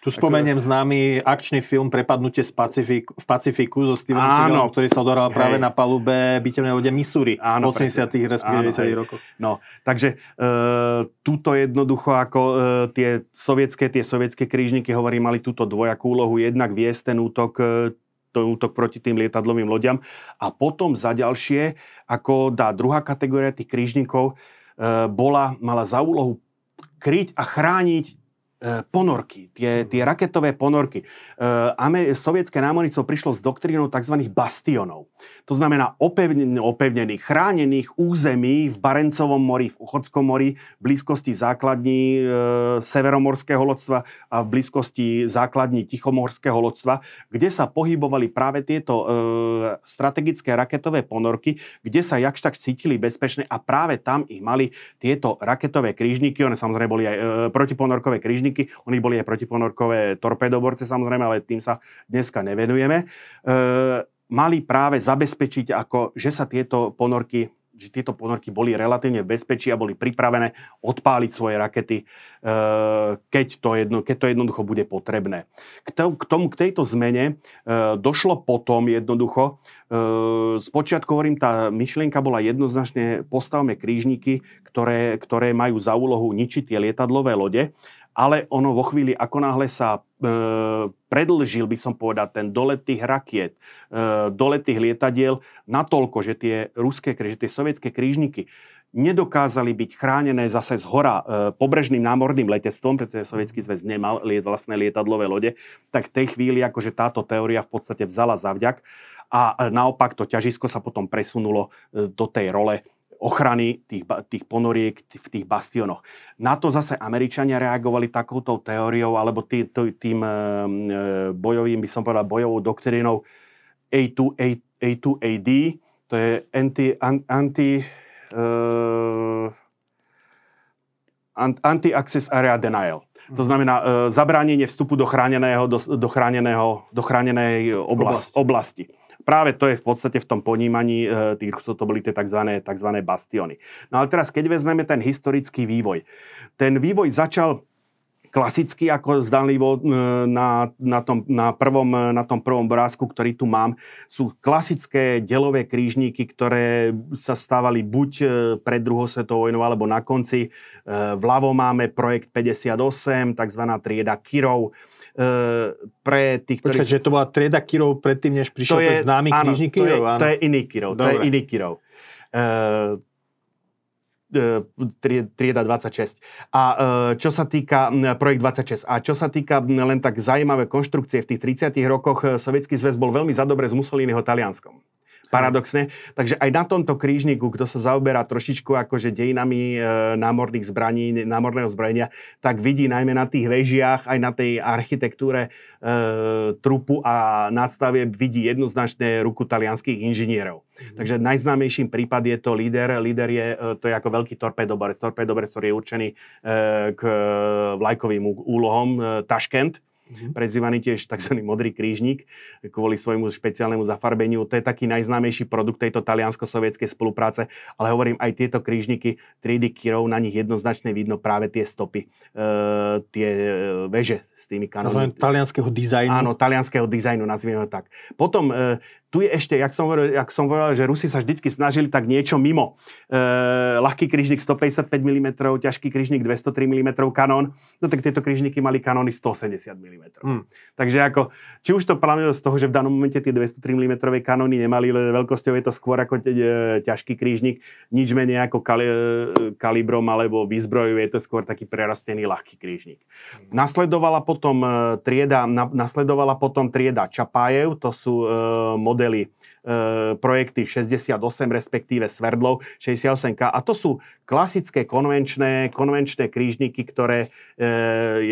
Tu spomeniem známy akčný film Prepadnutie z Pacifik, v Pacifiku so Stevenom Seagalom, ktorý sa odohral práve na palube bitevnej lode Missouri Áno, v 80. respektíve 90. rokoch. No, takže e, túto jednoducho ako e, tie sovietské, tie sovietské krížniky, hovorí, mali túto dvojakú úlohu, jednak viesť ten útok e, to útok proti tým lietadlovým lodiam a potom za ďalšie, ako dá druhá kategória tých krížnikov, e, bola, mala za úlohu kryť a chrániť ponorky, tie, tie raketové ponorky. E, sovietské námornictvo prišlo s doktrínou tzv. bastionov. To znamená opevnených, chránených území v Barencovom mori, v Uchodskom mori, v blízkosti základní e, severomorského lodstva a v blízkosti základní Tichomorského lodstva, kde sa pohybovali práve tieto e, strategické raketové ponorky, kde sa jakž tak cítili bezpečné a práve tam ich mali tieto raketové krížniky, one samozrejme boli aj e, protiponorkové krížniky, krížniky, oni boli aj protiponorkové torpedoborce samozrejme, ale tým sa dneska nevenujeme, e, mali práve zabezpečiť, ako, že sa tieto ponorky že tieto ponorky boli relatívne v bezpečí a boli pripravené odpáliť svoje rakety, e, keď to, jedno, keď to jednoducho bude potrebné. K, to, k, tomu, k tejto zmene e, došlo potom jednoducho, Spočiatku hovorím, tá myšlienka bola jednoznačne postavme krížniky, ktoré, ktoré majú za úlohu ničiť tie lietadlové lode ale ono vo chvíli, ako náhle sa e, predlžil, by som povedal, ten dolet tých rakiet, e, dolet tých lietadiel natoľko, že tie ruské, že tie sovietské krížniky nedokázali byť chránené zase z hora e, pobrežným námorným letectvom, pretože Sovietský zväz nemal liet, vlastné lietadlové lode, tak v tej chvíli akože táto teória v podstate vzala zavďak a e, naopak to ťažisko sa potom presunulo e, do tej role ochrany tých, tých ponoriek v tých bastionoch. Na to zase Američania reagovali takouto teóriou alebo tý, tý, tým e, bojovým, by som povedal, bojovou doktrínou A2, A, A2AD, to je anti, anti uh, anti-access area denial. To znamená uh, zabránenie vstupu do chráneného, do, do chráneného, do chránenej oblast, oblasti. Práve to je v podstate v tom ponímaní e, tých Rusov, to boli tie tzv. tzv. bastiony. No ale teraz, keď vezmeme ten historický vývoj. Ten vývoj začal klasicky, ako zdanlivo e, na, na, tom, na, prvom, na tom prvom obrázku, ktorý tu mám, sú klasické delové krížníky, ktoré sa stávali buď pred druhou svetovou vojnou, alebo na konci. Vľavo máme projekt 58, tzv. trieda Kirov pre tých, ktorí... Počkať, že to bola trieda Kirov predtým, než prišiel to je, ten známy áno, knižný Kirov? To je, áno. to je iný Kirov. Dobre. To je iný Kirov. Uh, trieda 26. A čo sa týka, projekt 26. A čo sa týka len tak zaujímavé konštrukcie, v tých 30 rokoch Sovietský zväz bol veľmi za dobre s Mussoliniho Talianskom paradoxne. Takže aj na tomto krížniku, kto sa zaoberá trošičku akože dejinami e, námorných zbraní, námorného zbrojenia, tak vidí najmä na tých vežiach, aj na tej architektúre e, trupu a nadstavie vidí jednoznačne ruku talianských inžinierov. Mm-hmm. Takže najznámejším prípad je to líder. Líder je, e, to je ako veľký torpedoborec. Torpedoborec, ktorý je určený e, k vlajkovým úlohom e, Taškent mm-hmm. prezývaný tiež tzv. modrý krížnik kvôli svojmu špeciálnemu zafarbeniu. To je taký najznámejší produkt tejto taliansko-sovietskej spolupráce, ale hovorím aj tieto krížniky triedy Kirov, na nich jednoznačne vidno práve tie stopy, e, tie e, veže tými kanónmi. Talianského dizajnu. Áno, talianského dizajnu, nazvieme ho tak. Potom e, tu je ešte, jak som, hovoril, jak som povedal, že Rusi sa vždycky snažili tak niečo mimo. E, ľahký kryžník 155 mm, ťažký kryžník 203 mm kanón, no tak tieto kryžníky mali kanóny 180 mm. Hmm. Takže ako, či už to plamilo z toho, že v danom momente tie 203 mm kanóny nemali, ale veľkosťou je to skôr ako e, ťažký kryžník, nič menej ako kali, e, kalibrom alebo výzbrojov, je to skôr taký prerastený ľahký kryžník. Hmm. Nasledovala potom e, trieda, na, nasledovala potom trieda Čapájev, to sú e, modely e, projekty 68, respektíve Sverdlov 68K. A to sú klasické konvenčné, konvenčné krížniky, ktoré e,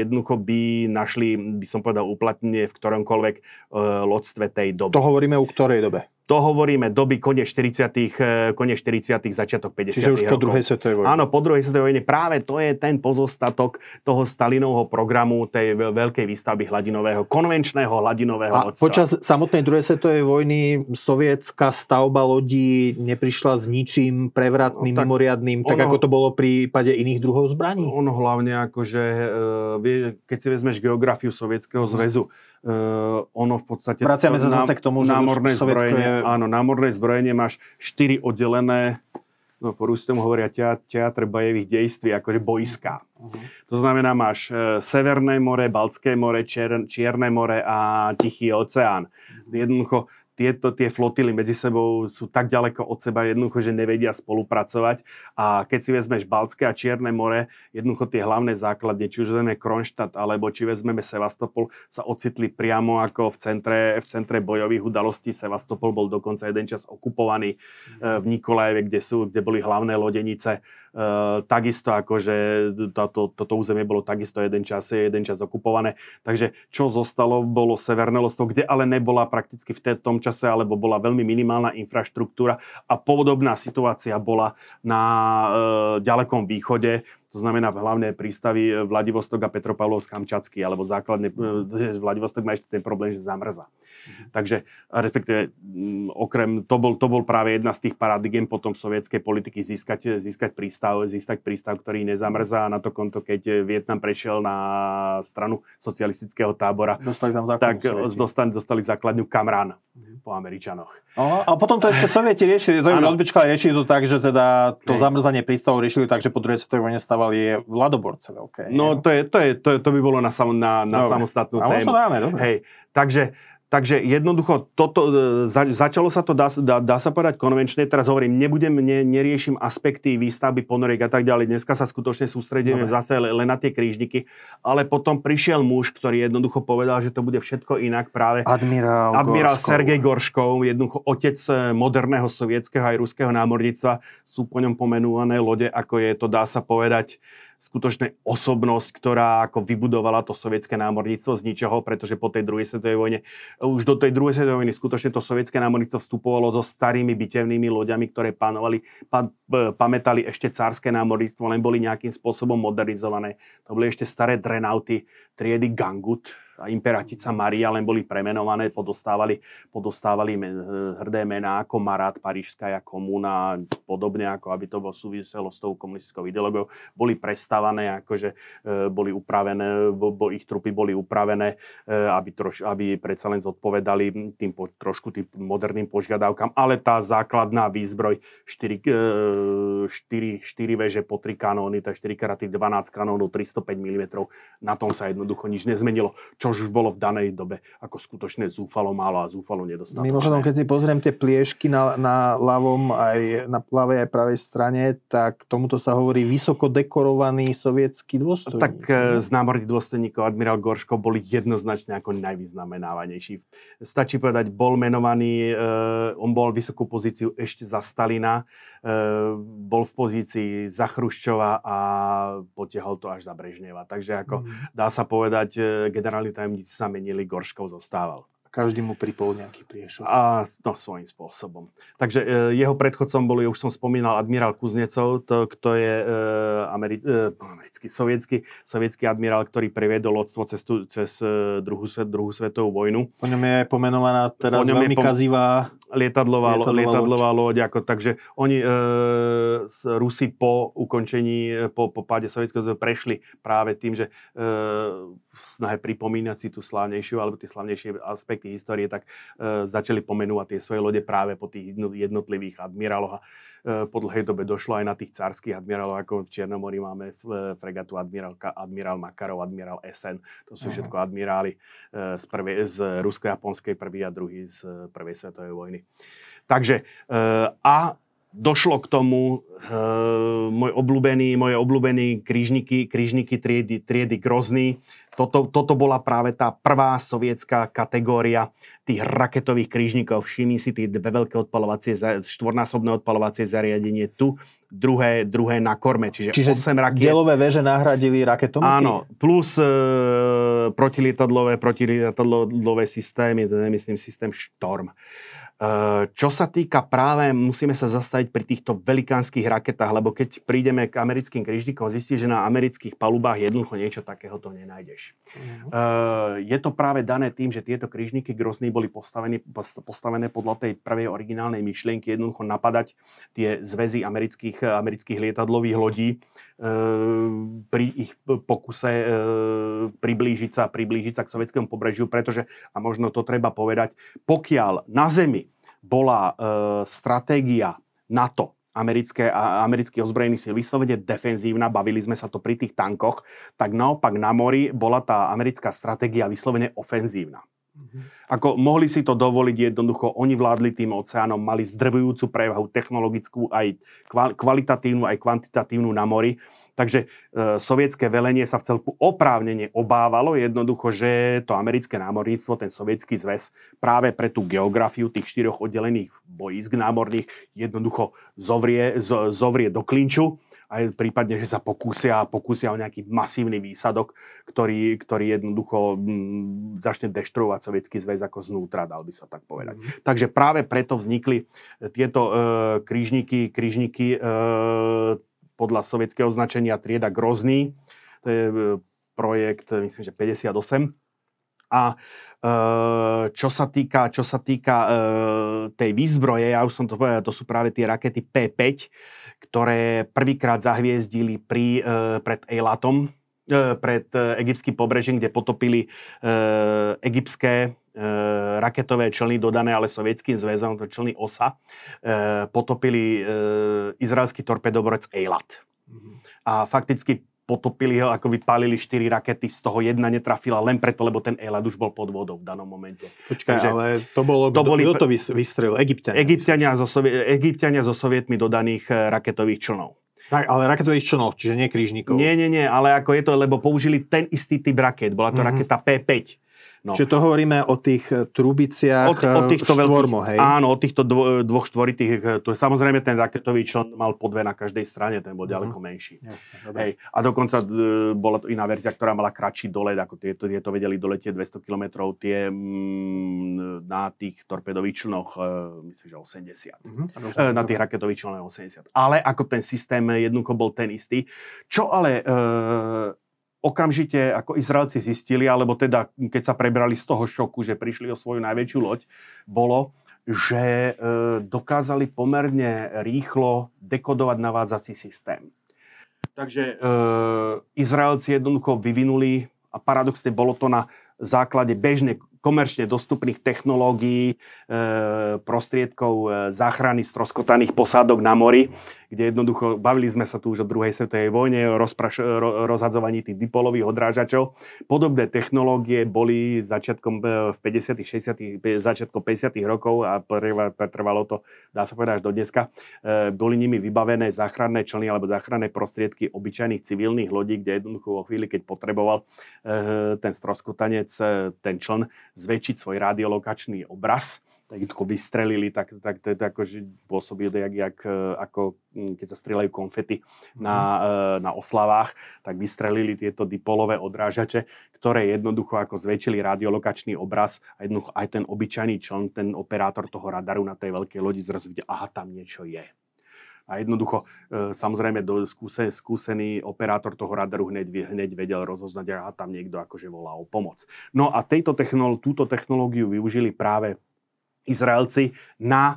jednoducho by našli, by som povedal, uplatnenie v ktoromkoľvek e, lodstve tej doby. To hovoríme u ktorej dobe? To hovoríme doby koniec 40 e, koniec 40 začiatok 50 Čiže už po druhej svetovej vojne. Áno, po druhej svetovej vojne. Práve to je ten pozostatok toho Stalinovho programu, tej veľkej výstavby hladinového, konvenčného hladinového A odstava. počas samotnej druhej svetovej vojny sovietská stavba lodí neprišla s ničím prevratným, no, tak mimoriadným, tak ono, ako to bolo v prípade iných druhov zbraní? Ono hlavne akože, keď si vezmeš geografiu Sovietskeho zväzu, Uh, ono v podstate... Vraciame sa zase k tomu, že námorné zbrojenie, je... áno, námorné zbrojenie máš štyri oddelené, no po ruskému hovoria teatr bojevých dejství, akože boiská. Uh-huh. To znamená, máš uh, Severné more, Baltské more, Čier, Čierne more a Tichý oceán. Uh-huh. Jednoducho, tieto tie flotily medzi sebou sú tak ďaleko od seba jednoducho, že nevedia spolupracovať. A keď si vezmeš Baltské a Čierne more, jednoducho tie hlavné základne, či už vezmeme Kronštát alebo či vezmeme Sevastopol, sa ocitli priamo ako v centre, v centre bojových udalostí. Sevastopol bol dokonca jeden čas okupovaný mhm. v Nikolajeve, kde, sú, kde boli hlavné lodenice Uh, takisto akože toto, toto územie bolo takisto jeden čas, jeden čas okupované. Takže čo zostalo, bolo Severné lostvo, kde ale nebola prakticky v tom čase, alebo bola veľmi minimálna infraštruktúra a podobná situácia bola na uh, ďalekom východe, to znamená hlavné prístavy Vladivostok a Petropavlovsk Kamčatsky, alebo základne, Vladivostok má ešte ten problém, že zamrza. Mhm. Takže respektíve okrem, to bol, to bol práve jedna z tých paradigiem potom sovietskej politiky získať, získať prístav, získať prístav, ktorý nezamrzá a na to konto, keď Vietnam prešiel na stranu socialistického tábora, dostali tam tak dostali, dostali základňu Kamran mm. po Američanoch. No, a potom to ešte Sovieti riešili, to je odbičkali, riešili to tak, že teda to Hej. zamrzanie prístavov riešili tak, že po druhej svetovej vojne stavali vladoborce veľké. No to, je, to, je, to, je, to by bolo na, sam, na, na samostatnú a tému. Dáme, dobre. Hej, takže Takže jednoducho toto, e, za, začalo sa to, dá, dá, dá sa povedať konvenčne, teraz hovorím, nebudem, ne, neriešim aspekty výstavby ponoriek a tak ďalej, dneska sa skutočne sústredíme Dobre. zase len na tie krížniky, ale potom prišiel muž, ktorý jednoducho povedal, že to bude všetko inak práve. Admirál, Admirál Gorškov. Sergej Gorškov, jednoducho otec e, moderného sovietského aj ruského námorníctva, sú po ňom pomenúvané lode, ako je to, dá sa povedať, skutočne osobnosť, ktorá ako vybudovala to sovietské námorníctvo z ničoho, pretože po tej druhej svetovej vojne, už do tej druhej svetovej vojny skutočne to sovietské námorníctvo vstupovalo so starými bitevnými loďami, ktoré panovali, pa, pamätali ešte cárske námorníctvo, len boli nejakým spôsobom modernizované. To boli ešte staré drenauty triedy Gangut, Imperatica Maria len boli premenované, podostávali, podostávali hrdé mená ako Marat, Parížská komúna, podobne ako aby to bolo súviselo s tou komunistickou ideológiou, boli prestávané, akože e, boli upravené, bo, ich trupy boli upravené, e, aby, troš, aby predsa len zodpovedali tým po, trošku tým moderným požiadavkám, ale tá základná výzbroj 4, 4, 4 veže po 3 kanóny, to je 4 x 12 kanónov, 305 mm, na tom sa jednoducho nič nezmenilo. Čo čo už bolo v danej dobe ako skutočne zúfalo málo a zúfalo nedostatočné. Mimochodom, keď si pozriem tie pliešky na, na ľavom aj na ľavej aj pravej strane, tak tomuto sa hovorí vysoko dekorovaný sovietský dôstojník. Tak z námorných dôstojníkov admirál Gorško boli jednoznačne ako najvýznamenávanejší. Stačí povedať, bol menovaný, on bol vysokú pozíciu ešte za Stalina, bol v pozícii za Chruščova a potiahol to až za Brežneva. Takže ako mm. dá sa povedať, e, generálni tajomníci sa menili, Gorškov zostával. Každý mu pripol nejaký priešok. A no, svojím spôsobom. Takže e, jeho predchodcom boli, už som spomínal, admirál Kuznecov, to, kto je e, Ameri- e, americký, sovietský, sovietský admirál, ktorý previedol lodstvo cez, tu, cez e, druhú, druhú svetovú vojnu. Po ňom je pomenovaná teraz veľmi pom- kazivá lietadlová, lietadlová, lietadlová loď. Ako, takže oni, e, Rusi po ukončení, po, po páde Sovietskeho zväzu prešli práve tým, že e, snahe pripomínať si tú slávnejšiu alebo tie slávnejšie aspekty aspekty histórie, tak e, začali pomenúvať tie svoje lode práve po tých jednotlivých admiráloch a e, po dlhej dobe došlo aj na tých cárskych admirálov, ako v Černomori máme e, fregatu admirál, admirál Makarov, admirál Esen, to sú všetko admiráli e, z, prvej, z rusko-japonskej prvý a druhý z prvej svetovej vojny. Takže e, a došlo k tomu e, môj obľúbený, moje obľúbený krížniky, krížniky triedy, triedy Grozný. Toto, toto bola práve tá prvá sovietská kategória tých raketových krížnikov. Všimni si tie dve veľké odpalovacie, štvornásobné odpalovacie zariadenie tu, druhé, druhé na korme, čiže, čiže 8 rakiet. Dielové veže nahradili raketom? Áno, plus e, protilietadlové, protilietadlové systémy, to je myslím systém Storm. Eh, čo sa týka práve, musíme sa zastaviť pri týchto velikánskych raketách, lebo keď prídeme k americkým križníkom, zistíš, že na amerických palubách jednoducho niečo takého to nenájdeš. Uh-huh. Je to práve dané tým, že tieto križníky Grozny boli postavené, postavené podľa tej prvej originálnej myšlienky jednoducho napadať tie zväzy amerických, amerických lietadlových lodí pri ich pokuse priblížiť sa, priblížiť sa k sovietskému pobrežiu, pretože, a možno to treba povedať, pokiaľ na Zemi bola e, stratégia NATO, americké amerických ozbrojených síl vyslovene defenzívna, bavili sme sa to pri tých tankoch, tak naopak na mori bola tá americká stratégia vyslovene ofenzívna. Mm-hmm. Ako mohli si to dovoliť jednoducho, oni vládli tým oceánom, mali zdrvujúcu prevahu technologickú, aj kvalitatívnu, aj kvantitatívnu na mori Takže e, sovietské velenie sa v celku oprávnene obávalo jednoducho, že to americké námorníctvo, ten sovietský zväz práve pre tú geografiu tých štyroch oddelených bojísk námorných jednoducho zovrie, z, zovrie do klinču aj prípadne, že sa pokúsia, pokúsia o nejaký masívny výsadok, ktorý, ktorý jednoducho m, začne deštruovať sovietský zväz ako znútra, dal by sa tak povedať. Mm. Takže práve preto vznikli tieto e, krížniky, krížniky e, podľa sovietského označenia trieda Grozný. To je projekt, myslím, že 58. A čo sa týka, čo sa týka tej výzbroje, ja už som to povedal, to sú práve tie rakety P5, ktoré prvýkrát zahviezdili pri, pred Eilatom, pred egyptským pobrežím, kde potopili egyptské raketové člny dodané ale sovietským zväzom, to člny OSA, potopili izraelský torpedoborec Eilat. Mm-hmm. A fakticky potopili ho, ako vypálili 4 rakety, z toho jedna netrafila len preto, lebo ten Eilat už bol pod vodou v danom momente. Počkaj, Takže, ale to bolo, to boli, kto to vystrelil? Egyptiania. Egyptiania so, Sovie, Egyptiania so sovietmi dodaných raketových člnov. Tak, ale raketových člnov, čiže nie krížnikov. Nie, nie, nie, ale ako je to, lebo použili ten istý typ raket. Bola to mm-hmm. raketa P5. No. Čiže to hovoríme o tých eh, trubiciach od, od týchto štvormo, hej? Áno, od týchto dvo, dvoch štvoritých. To je samozrejme ten raketový člen mal po dve na každej strane, ten bol uh-huh. ďaleko menší. Jasne, hej. A dokonca e, bola to iná verzia, ktorá mala kratší dolet, ako tieto, tieto vedeli doletieť 200 km, tie mm, na tých torpedových člnoch, e, myslím, že 80. Uh-huh. E, na tých raketových člnoch 80. Ale ako ten systém jednoducho bol ten istý. Čo ale e, okamžite ako Izraelci zistili, alebo teda keď sa prebrali z toho šoku, že prišli o svoju najväčšiu loď, bolo, že e, dokázali pomerne rýchlo dekodovať navádzací systém. Takže e, Izraelci jednoducho vyvinuli, a paradoxne bolo to na základe bežne komerčne dostupných technológií, e, prostriedkov e, záchrany stroskotaných posádok na mori, kde jednoducho, bavili sme sa tu už o druhej svetovej vojne, o rozpraš, ro, rozhadzovaní tých dipolových odrážačov. Podobné technológie boli začiatkom e, v 50 60 začiatkom 50 rokov a pretrvalo to, dá sa povedať, až do dneska. E, boli nimi vybavené záchranné člny alebo záchranné prostriedky obyčajných civilných lodí, kde jednoducho vo chvíli, keď potreboval e, ten stroskotanec, ten čln zväčšiť svoj radiolokačný obraz, ako vystrelili, tak, tak to, to akože pôsobí jak, jak, e, ako hm, keď sa strieľajú konfety na, mm. na oslavách, tak vystrelili tieto dipolové odrážače, ktoré jednoducho ako zväčšili radiolokačný obraz a jednoducho aj ten obyčajný člen, ten operátor toho radaru na tej veľkej lodi zrazu videl, aha, tam niečo je. A jednoducho, e, samozrejme, do, skúsen, skúsený operátor toho radaru hneď, hneď vedel rozoznať, a tam niekto akože volá o pomoc. No a tejto technolo- túto technológiu využili práve Izraelci na e,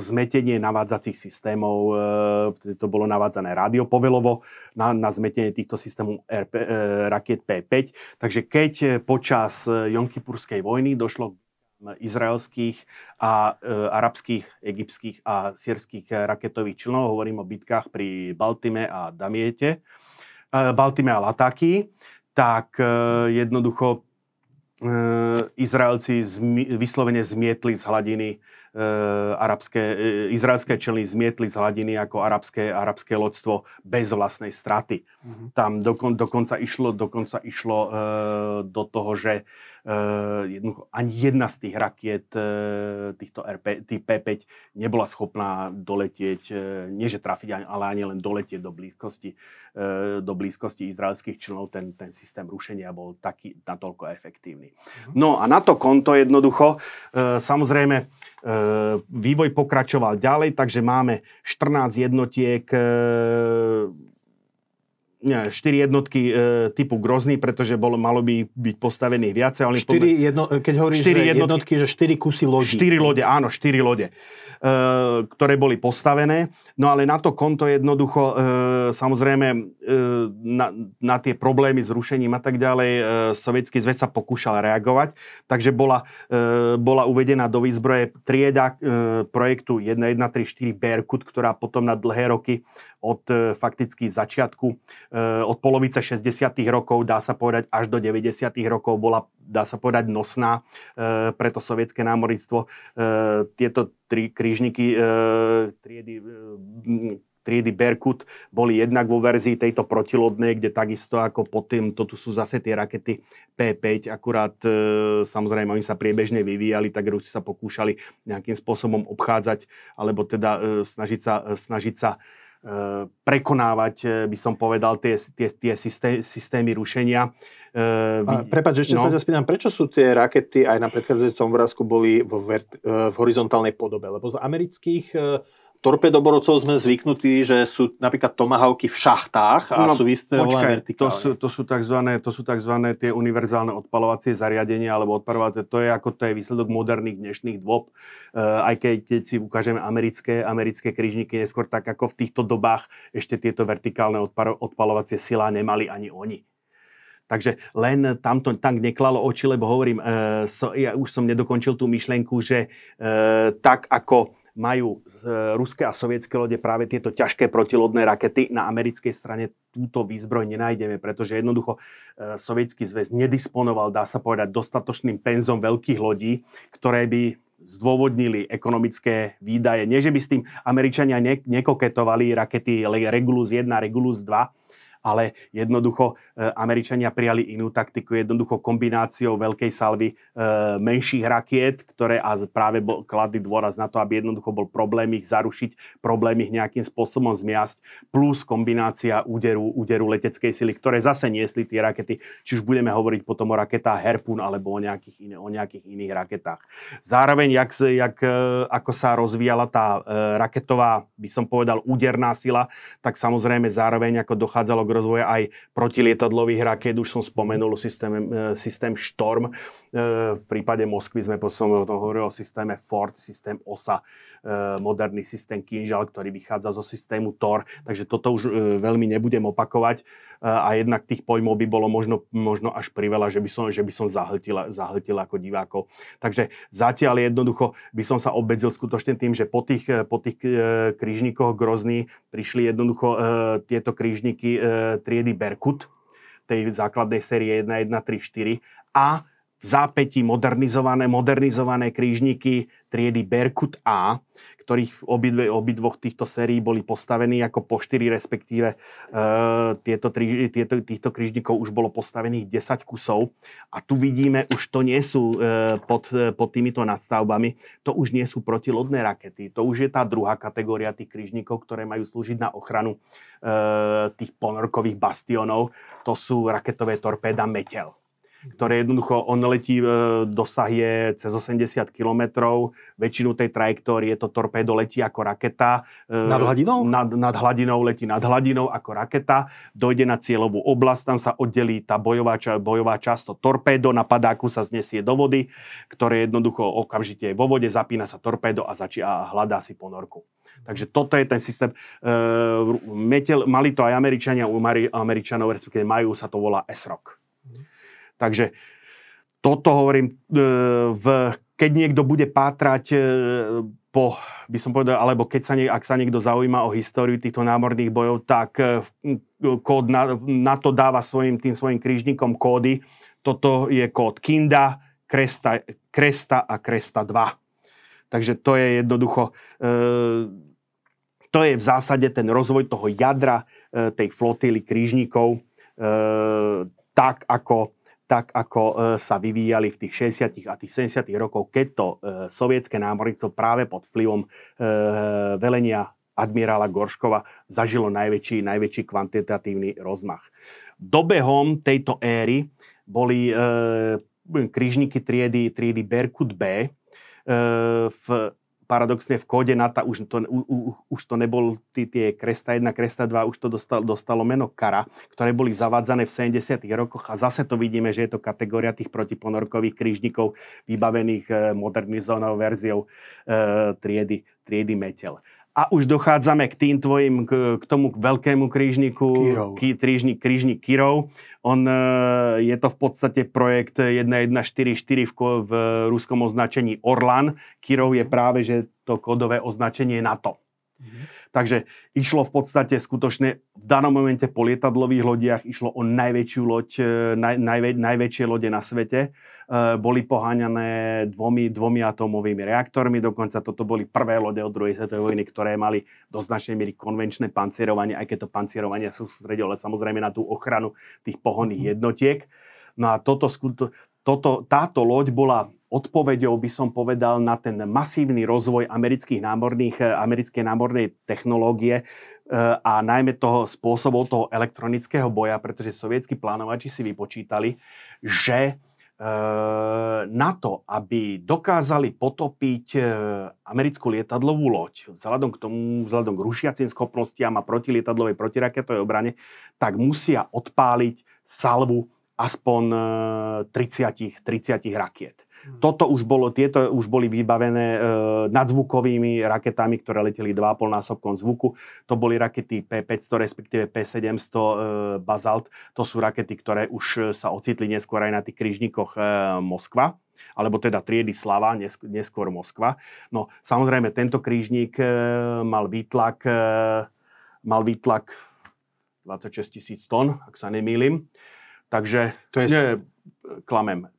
zmetenie navádzacích systémov, e, to bolo navádzané rádiopovelovo, na, na zmetenie týchto systémov RP, e, rakiet P5. Takže keď počas Jonkipurskej vojny došlo izraelských a e, arabských, egyptských a sírských raketových člnov, hovorím o bitkách pri Baltime a Damiete, e, Baltime a Latáky, tak e, jednoducho Izraelci zmi, vyslovene zmietli z hladiny e, arabské, e, izraelské člny zmietli z hladiny ako arabské, arabské loďstvo bez vlastnej straty. Mm-hmm. Tam dokon, dokonca išlo, dokonca išlo e, do toho, že Uh, ani jedna z tých rakiet uh, týchto RP, tých P5 nebola schopná doletieť, uh, nie že trafiť, ale ani len doletieť do blízkosti, do blízkosti izraelských členov. Ten, ten systém rušenia bol taký natoľko efektívny. Mhm. No a na to konto jednoducho, samozrejme, vývoj pokračoval ďalej, takže máme 14 jednotiek nie, 4 jednotky e, typu Grozný, pretože bolo, malo by byť postavených viacej. Ale 4 jedno, keď hovoríš 4 jednotky, jednotky, že 4 kusy lodí. 4 lode, áno, 4 lode. E, ktoré boli postavené. No ale na to konto jednoducho, e, samozrejme, e, na, na tie problémy s rušením a tak ďalej, sovietský zväz sa pokúšal reagovať, takže bola, bola uvedená do výzbroje trieda projektu 1134 Berkut, ktorá potom na dlhé roky od fakticky začiatku, od polovice 60. rokov, dá sa povedať, až do 90. rokov bola, dá sa povedať, nosná pre to sovietské námornictvo. Tieto tri krížniky e, triedy, e, triedy Berkut boli jednak vo verzii tejto protilodnej, kde takisto ako pod tým, to tu sú zase tie rakety P5, akurát e, samozrejme oni sa priebežne vyvíjali, tak Rusi sa pokúšali nejakým spôsobom obchádzať, alebo teda e, snažiť sa, e, snažiť sa e, prekonávať, by som povedal, tie, tie, tie systé, systémy rušenia. Uh, Prepač, ešte no. sa ťa spýtam, prečo sú tie rakety aj na predchádzajúcom obrázku boli ver, v horizontálnej podobe? Lebo z amerických torpedoborcov sme zvyknutí, že sú napríklad tomahawky v šachtách a no, sú vertikálne. To sú, to, sú takzvané, to sú takzvané tie univerzálne odpalovacie zariadenia alebo odpalovacie. To je ako to je výsledok moderných dnešných dôb. Uh, aj keď, keď si ukážeme americké, americké krížniky, neskôr tak ako v týchto dobách ešte tieto vertikálne odpalovacie sila nemali ani oni. Takže len tamto tak neklalo oči, lebo hovorím, e, so, ja už som nedokončil tú myšlenku, že e, tak ako majú z, ruské a sovietské lode práve tieto ťažké protilodné rakety, na americkej strane túto výzbroj nenájdeme, pretože jednoducho e, sovietský zväz nedisponoval, dá sa povedať, dostatočným penzom veľkých lodí, ktoré by zdôvodnili ekonomické výdaje. Nie, že by s tým Američania ne, nekoketovali rakety Regulus 1, Regulus 2, ale jednoducho e, Američania prijali inú taktiku, jednoducho kombináciou veľkej salvy e, menších rakiet, ktoré a práve bol, kladli dôraz na to, aby jednoducho bol problém ich zarušiť, problém ich nejakým spôsobom zmiasť, plus kombinácia úderu, úderu leteckej sily, ktoré zase niesli tie rakety, či už budeme hovoriť potom o raketách Harpoon alebo o nejakých, iné, o nejakých iných raketách. Zároveň, jak, jak, e, ako sa rozvíjala tá raketová, by som povedal, úderná sila, tak samozrejme zároveň ako dochádzalo rozvoju aj protilietadlových raket. Už som spomenul systém, e, systém Storm. E, v prípade Moskvy sme som o tom hovoril o systéme Ford, systém OSA, e, moderný systém Kinžal, ktorý vychádza zo systému TOR. Takže toto už veľmi nebudem opakovať. a jednak tých pojmov by bolo možno, možno až priveľa, že by som, že by som zahltil, zahltil ako divákov. Takže zatiaľ jednoducho by som sa obmedzil skutočne tým, že po tých, po tých krížnikoch Grozný prišli jednoducho tieto krížniky triedy Berkut, tej základnej série 1, 1, 3, 4 a zápäti modernizované, modernizované krížniky triedy Berkut A, ktorých obidve, obidvoch týchto sérií boli postavení ako po 4, respektíve e, tieto, tri, tieto, týchto krížnikov už bolo postavených 10 kusov. A tu vidíme, už to nie sú e, pod, pod týmito nadstavbami, to už nie sú protilodné rakety. To už je tá druhá kategória tých krížnikov, ktoré majú slúžiť na ochranu e, tých ponorkových bastionov. To sú raketové torpéda Metel ktoré jednoducho, on letí, e, dosah je cez 80 km, väčšinu tej trajektórie to torpédo letí ako raketa. E, nad hladinou? Nad, nad hladinou, letí nad hladinou ako raketa, dojde na cieľovú oblasť, tam sa oddelí tá bojová, bojová časť, to torpédo na padáku sa znesie do vody, ktoré jednoducho okamžite je vo vode, zapína sa torpédo a, začí, a hľadá si ponorku. Takže toto je ten systém. E, metel, mali to aj Američania, u Američanov, respektíve majú, sa to volá SROC. Takže toto hovorím, e, v, keď niekto bude pátrať e, po, by som povedal, alebo keď sa, ak sa niekto zaujíma o históriu týchto námorných bojov, tak e, kód na, na to dáva svojim, tým svojim krížnikom kódy. Toto je kód Kinda, Kresta, Kresta a Kresta 2. Takže to je jednoducho, to je v zásade ten rozvoj toho jadra tej flotily krížnikov, tak ako tak ako e, sa vyvíjali v tých 60. a tých 70. rokov, keď to e, sovietské námorníctvo práve pod vplyvom e, velenia admirála Gorškova zažilo najväčší, najväčší kvantitatívny rozmach. Dobehom tejto éry boli krížniky triedy, triedy Berkut B v paradoxne v kóde NATO už to, u, u, už to nebol tí, tie Kresta 1, Kresta 2, už to dostal, dostalo meno Kara, ktoré boli zavádzané v 70. rokoch a zase to vidíme, že je to kategória tých protiponorkových krížnikov vybavených e, modernizovanou verziou e, triedy, triedy Metel. A už dochádzame k tým tvojim, k, k tomu veľkému krížniku, Kirov. Ký, krížnik, krížnik Kirov. On, e, je to v podstate projekt 1144 v, v ruskom označení Orlan. Kirov je práve že to kódové označenie NATO. Mm-hmm. Takže išlo v podstate skutočne v danom momente po lietadlových lodiach, išlo o najväčšiu loď, e, naj, najvä, najväčšie lode na svete. Eh, boli poháňané dvomi, dvomi atómovými reaktormi. Dokonca toto boli prvé lode od druhej svetovej vojny, ktoré mali do značnej miery konvenčné pancierovanie, aj keď to pancierovanie sústredilo samozrejme na tú ochranu tých pohonných jednotiek. No a toto, toto, táto loď bola odpoveďou, by som povedal, na ten masívny rozvoj amerických námorných, americkej námornej technológie, eh, a najmä toho spôsobov toho elektronického boja, pretože sovietskí plánovači si vypočítali, že Ehm, na to, aby dokázali potopiť e, americkú lietadlovú loď, vzhľadom k tomu, vzhľadom k rušiacim schopnostiam a protilietadlovej protiraketovej obrane, tak musia odpáliť salvu aspoň 30, e, 30 rakiet. Hmm. Toto už bolo, tieto už boli vybavené e, nadzvukovými raketami, ktoré leteli 2,5 násobkom zvuku. To boli rakety P500, respektíve P700 e, Bazalt. To sú rakety, ktoré už sa ocitli neskôr aj na tých krížnikoch e, Moskva alebo teda triedy Slava, neskôr Moskva. No samozrejme, tento krížnik e, mal výtlak, e, mal výtlak 26 tisíc tón, ak sa nemýlim. Takže, to je... Nie, klamem, E,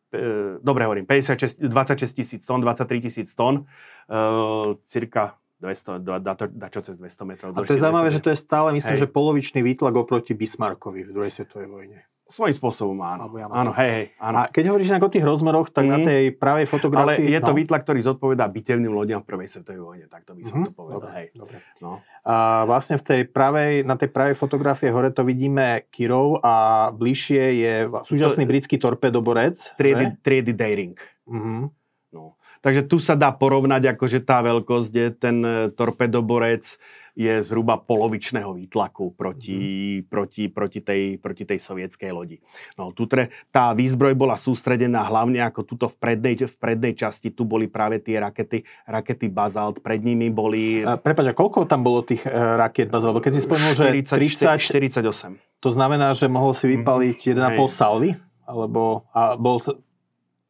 dobre hovorím, 56, 26 tisíc tón, 23 tisíc tón, uh, cirka 200, da, da, čo cez 200 metrov. A to je zaujímavé, že to je stále, myslím, Hej. že polovičný výtlak oproti Bismarckovi v druhej svetovej vojne. Svojím spôsobom áno. Ja áno, hej, hej, áno. A keď hovoríš o tých rozmeroch, tak mm. na mhm. tej pravej fotografii... Ale je to no. výtlak, ktorý zodpovedá bitevným lodiam v prvej svetovej vojne, tak to by som mm-hmm. to povedal. Dobre, hej. Dobre. No. A vlastne v tej pravej, na tej pravej fotografie hore to vidíme Kirov a bližšie je súčasný to, britský torpedoborec. Triedy, triedy Daring. Mm-hmm. No. Takže tu sa dá porovnať, akože tá veľkosť je ten e, torpedoborec je zhruba polovičného výtlaku proti, mm. proti, proti, tej, proti tej sovietskej lodi. No, tutre, tá výzbroj bola sústredená hlavne ako tuto v prednej, v prednej časti, tu boli práve tie rakety, rakety Bazalt, pred nimi boli... Prepač, a koľko tam bolo tých uh, raket Bazalt? Keď si spomenul, že 30, 48. To znamená, že mohol si vypaliť mm. 1,5 salvy? Alebo a bol,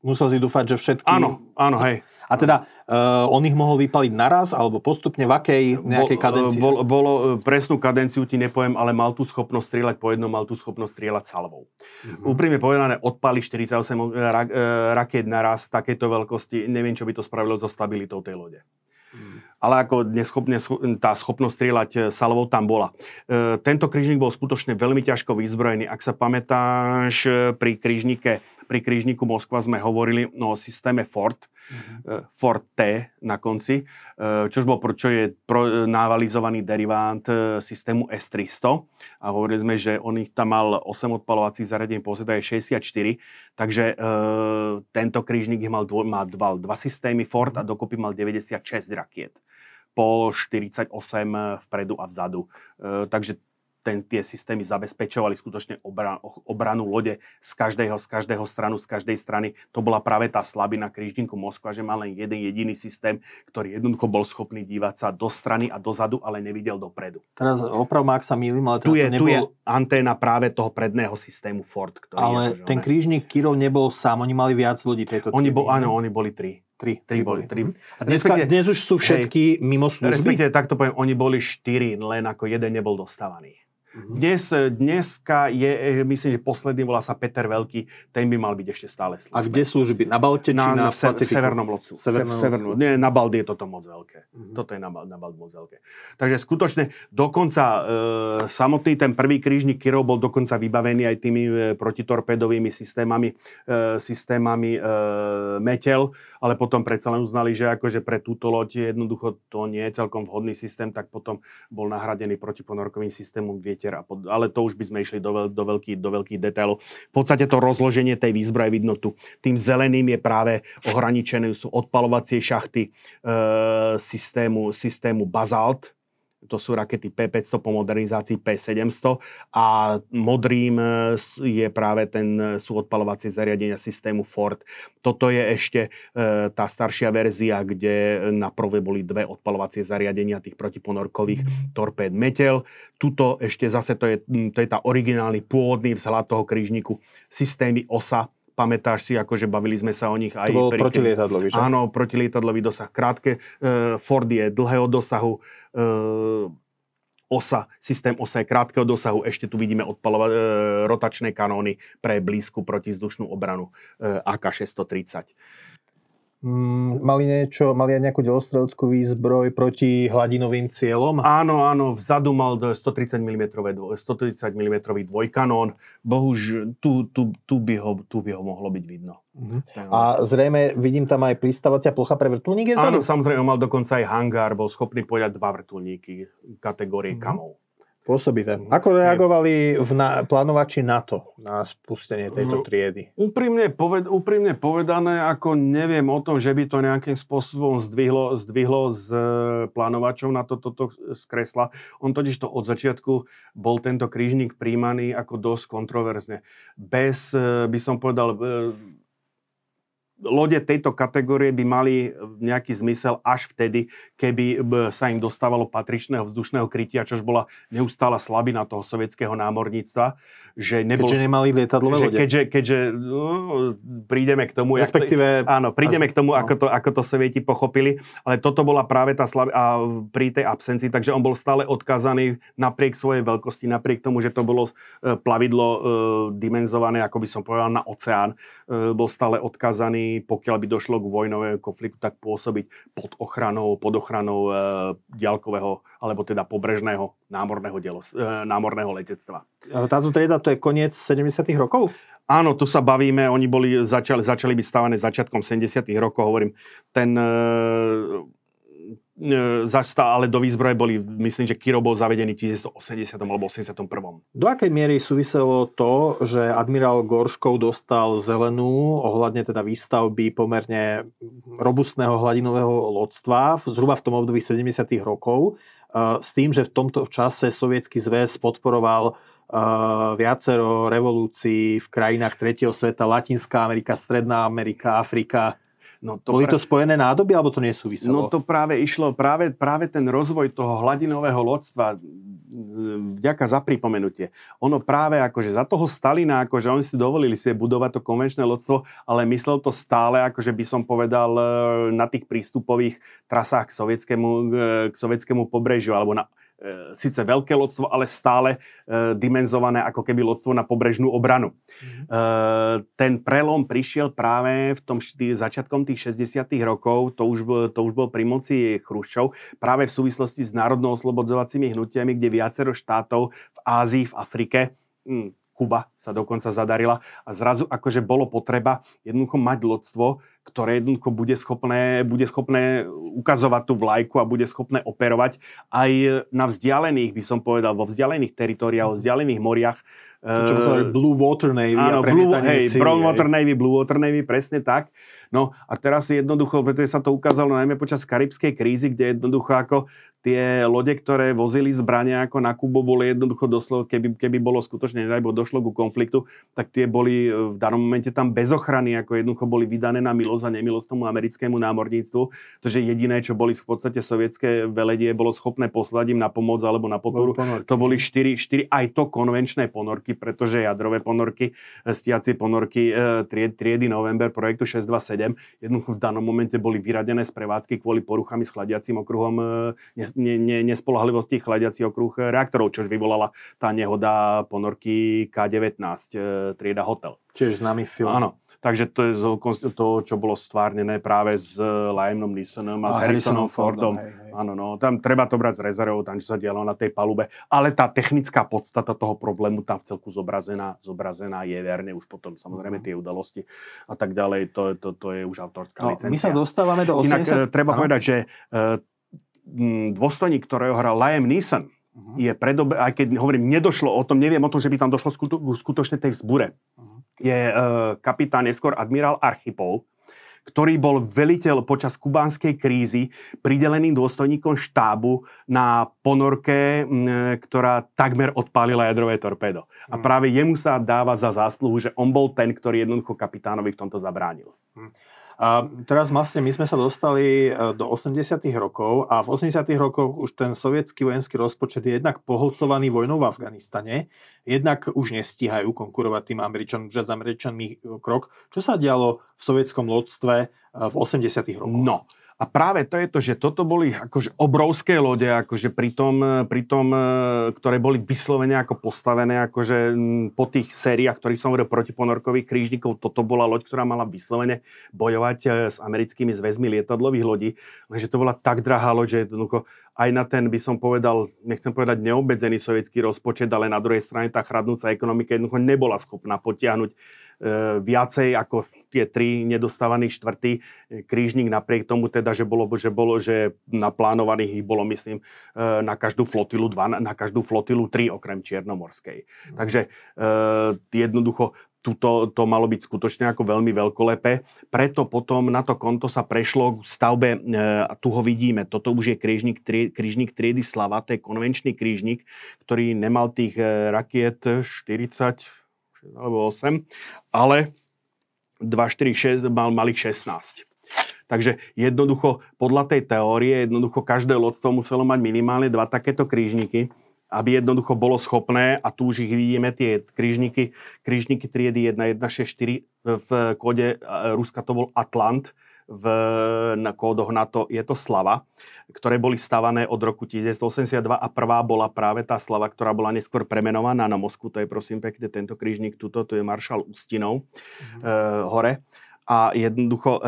musel si dúfať, že všetky... Áno, áno, hej. A teda uh, on ich mohol vypaliť naraz, alebo postupne v akej nejakej kadencii? Bol, bolo, eh, presnú kadenciu ti nepoviem, ale mal tú schopnosť strieľať po jednom, mal tú schopnosť strieľať salvou. Mm-hmm. Úprimne povedané, odpali 48 ra, raket naraz takéto veľkosti, neviem, čo by to spravilo so stabilitou tej lode. Mm. Ale ako neschopne, tá schopnosť strieľať eh, salvou tam bola. E, tento krížnik bol skutočne veľmi ťažko vyzbrojený. Ak sa pamätáš, pri krížnike pri krížniku Moskva sme hovorili o systéme Ford, mm-hmm. Ford T na konci, eh, čož bol, čo je pro, návalizovaný derivát eh, systému S300 a hovorili sme, že on ich tam mal 8 odpalovacích zariadení, pozada je 64, takže e, tento krížnik mal, dvo, mal dva, dva systémy Ford a dokopy mal 96 rakiet po 48 vpredu a vzadu. E, takže ten, tie systémy zabezpečovali skutočne obran, obranu lode z každého, z každého stranu, z každej strany. To bola práve tá slabina kríždinku Moskva, že mal len jeden jediný systém, ktorý jednoducho bol schopný dívať sa do strany a dozadu, ale nevidel dopredu. Teraz oprav ak sa mýlim, ale tu je, nebol... tu je anténa práve toho predného systému Ford. Ktorý ale je, ten krížnik Kirov nebol sám, oni mali viac ľudí tejto oni bol, Áno, oni boli tri. Tri. Tri boli. Tri. A dneska, dnes už sú všetky hej, mimo služby? Respektíve, takto poviem, oni boli štyri, len ako jeden nebol dostávaný. Mhm. Dnes, dneska je, eh, myslím, že posledný volá sa Peter Veľký, ten by mal byť ešte stále službe. A kde služby? Na Balte či na, na, na Pacifiku? V Severnom locu. Severnom, Severnom, nie, na Balde je toto moc veľké. Uh-huh. Toto je na, na Balde moc veľké. Takže skutočne dokonca e, samotný ten prvý krížnik Kirov bol dokonca vybavený aj tými e, protitorpedovými systémami, e, systémami e, metel, ale potom predsa len uznali, že akože pre túto loď jednoducho to nie je celkom vhodný systém, tak potom bol nahradený protiponorkovým systémom vieter. A pod, ale to už by sme išli do, veľ, do, veľkých, do veľkých detailov. V podstate to rozloženie tej výzbroje vidno tu. Tým zeleným je práve ohraničené sú odpalovacie šachty e, systému, systému Bazalt, to sú rakety P500 po modernizácii P700 a modrým e, je práve ten, e, sú odpalovacie zariadenia systému Ford. Toto je ešte e, tá staršia verzia, kde na prvé boli dve odpalovacie zariadenia tých protiponorkových torpéd Metel. Tuto ešte zase to je, to je tá originálny pôvodný vzhľad toho krížniku systémy OSA, pamätáš si, akože bavili sme sa o nich aj... To bol protilietadlový, že? Áno, protilietadlový dosah. Krátke, Ford je dlhého dosahu, osa, systém osa je krátkeho dosahu. Ešte tu vidíme odpalovať e, rotačné kanóny pre blízku protizdušnú obranu e, AK-630. Mm, mali, niečo, mali aj nejakú delostreleckú výzbroj proti hladinovým cieľom? Áno, áno, vzadu mal 130 mm, 130 mm dvojkanón. Bohuž, tu, tu, tu, by ho, tu by ho mohlo byť vidno. Uh-huh. A zrejme vidím tam aj pristávacia plocha pre vrtulníky Áno, samozrejme, mal dokonca aj hangár, bol schopný pojať dva vrtulníky kategórie uh-huh. kamov. Pôsobivé. Ako reagovali v na, plánovači NATO na spustenie tejto no, triedy? Úprimne, poved, úprimne povedané, ako neviem o tom, že by to nejakým spôsobom zdvihlo, zdvihlo z e, plánovačov na toto to, to z kresla. On totiž to od začiatku bol tento krížnik príjmaný ako dosť kontroverzne. Bez, e, by som povedal, e, lode tejto kategórie by mali nejaký zmysel až vtedy, keby sa im dostávalo patričného vzdušného krytia, čož bola neustála slabina toho sovietského námorníctva. Že nebol, keďže nemali lietadlové lode. Keďže, keďže no, prídeme k tomu, Respektíve, to, áno, prídeme k tomu, no. ako, to, ako to sovieti pochopili, ale toto bola práve tá slabina a pri tej absencii, takže on bol stále odkázaný napriek svojej veľkosti, napriek tomu, že to bolo e, plavidlo e, dimenzované, ako by som povedal, na oceán, e, bol stále pokiaľ by došlo k vojnovému konfliktu, tak pôsobiť pod ochranou, pod ochranou e, diaľkového alebo teda pobrežného námorného, dielo, e, námorného letectva. Táto trieda to je koniec 70. rokov? Áno, tu sa bavíme, oni boli, začali, začali byť stávané začiatkom 70. rokov, hovorím, ten E, zasta, ale do výzbroje boli, myslím, že Kiro bol zavedený v 1980 alebo 81. Do akej miery súviselo to, že admirál Gorškov dostal zelenú ohľadne teda výstavby pomerne robustného hladinového lodstva zhruba v tom období 70. rokov s tým, že v tomto čase Sovietský zväz podporoval viacero revolúcií v krajinách tretieho sveta, Latinská Amerika, Stredná Amerika, Afrika. No to Boli to spojené nádoby, alebo to nesúviselo? No to práve išlo, práve, práve ten rozvoj toho hladinového lodstva, vďaka za pripomenutie. Ono práve akože za toho Stalina, akože oni si dovolili si budovať to konvenčné lodstvo, ale myslel to stále, akože by som povedal, e, na tých prístupových trasách k sovietskému, e, k sovietskému pobrežiu, alebo na, síce veľké lodstvo, ale stále e, dimenzované ako keby lodstvo na pobrežnú obranu. Mm-hmm. Ten prelom prišiel práve v tom tý, začiatkom tých 60 rokov, to už, to už bol pri moci Chruščov, práve v súvislosti s národno-oslobodzovacími hnutiami, kde viacero štátov v Ázii, v Afrike, hm, Kuba sa dokonca zadarila a zrazu akože bolo potreba jednoducho mať lodstvo, ktoré jednoducho bude schopné, bude schopné ukazovať tú vlajku a bude schopné operovať aj na vzdialených, by som povedal, vo vzdialených teritoriách, vzdialených moriach. To, čo Blue Water Navy áno, Blue, hej, Blue Water Navy, Blue Water Navy, presne tak. No a teraz jednoducho, pretože sa to ukázalo najmä počas karibskej krízy, kde jednoducho ako tie lode, ktoré vozili zbrania ako na Kubo, boli jednoducho doslova, keby, keby bolo skutočne, nedaj došlo ku konfliktu, tak tie boli e, v danom momente tam bez ochrany, ako jednoducho boli vydané na milosť a nemilosť tomu americkému námorníctvu. že jediné, čo boli v podstate sovietské veledie, bolo schopné poslať im na pomoc alebo na podporu. To boli štyri, štyri aj to konvenčné ponorky, pretože jadrové ponorky, e, stiacie ponorky e, tried, triedy November projektu 627 jednoducho v danom momente boli vyradené z prevádzky kvôli poruchami s chladiacím okruhom ne, ne, nespolahlivosti chladiaci okruh reaktorov, čož vyvolala tá nehoda ponorky K-19 e, trieda Hotel. Tiež známy film. Áno. Takže to je to, čo bolo stvárnené práve s Liamom Neesonom a, a s Harrisonom Fordom. Fordom hej, hej. Áno, no, tam treba to brať z rezervou, tam čo sa dialo na tej palube. Ale tá technická podstata toho problému tam v celku zobrazená, zobrazená je verne už potom samozrejme mhm. tie udalosti a tak ďalej. To, to, to je už autorská no, licencia. My sa dostávame do 80... Inak e, treba ano? povedať, že uh, dôstojník, ktorého hral Liam Neeson, uh-huh. je predobe, aj keď hovorím, nedošlo o tom, neviem o tom, že by tam došlo skuto, skutočne tej vzbure. Uh-huh. Je uh, kapitán, neskôr admirál Archipov, ktorý bol veliteľ počas kubánskej krízy pridelený dôstojníkom štábu na ponorke, ktorá takmer odpálila jadrové torpédo. A práve jemu sa dáva za zásluhu, že on bol ten, ktorý jednoducho kapitánovi v tomto zabránil. Hmm. A teraz vlastne my sme sa dostali e, do 80 rokov a v 80 rokoch už ten sovietský vojenský rozpočet je jednak poholcovaný vojnou v Afganistane, jednak už nestíhajú konkurovať tým Američanom, že s Američanmi krok. Čo sa dialo v sovietskom lodstve e, v 80 rokoch? No, a práve to je to, že toto boli akože obrovské lode, akože pri tom, pri tom, e, ktoré boli vyslovene ako postavené akože po tých sériách, ktorých som hovoril protiponorkových krížnikov, toto bola loď, ktorá mala vyslovene bojovať e, s americkými zväzmi lietadlových lodí, lenže to bola tak drahá loď, že jednoducho aj na ten, by som povedal, nechcem povedať neobmedzený sovietský rozpočet, ale na druhej strane tá chradnúca ekonomika jednoducho nebola schopná potiahnuť E, viacej ako tie tri nedostávaný štvrtý e, krížnik, napriek tomu teda, že bolo, že bolo, že naplánovaných ich bolo, myslím, e, na každú flotilu dva, na každú flotilu tri okrem Čiernomorskej. Mm. Takže jednoducho tuto, to malo byť skutočne ako veľmi veľkolepé. Preto potom na to konto sa prešlo k stavbe, a tu ho vidíme, toto už je krížnik, tri, krížnik triedy Slava, to je konvenčný krížnik, ktorý nemal tých rakiet 40, alebo 8, ale 2, 4, 6 mal malých 16. Takže jednoducho, podľa tej teórie, jednoducho každé lodstvo muselo mať minimálne dva takéto krížniky, aby jednoducho bolo schopné, a tu už ich vidíme, tie krížniky, krížniky triedy 1, 1, 6, 4, v kóde Ruska to bol Atlant, v, na kódoch NATO je to Slava, ktoré boli stavané od roku 1982 a prvá bola práve tá Slava, ktorá bola neskôr premenovaná na Moskvu. To je prosím pekne tento krížnik, tuto, tu je maršal Ustinov mm-hmm. e, hore. A jednoducho e,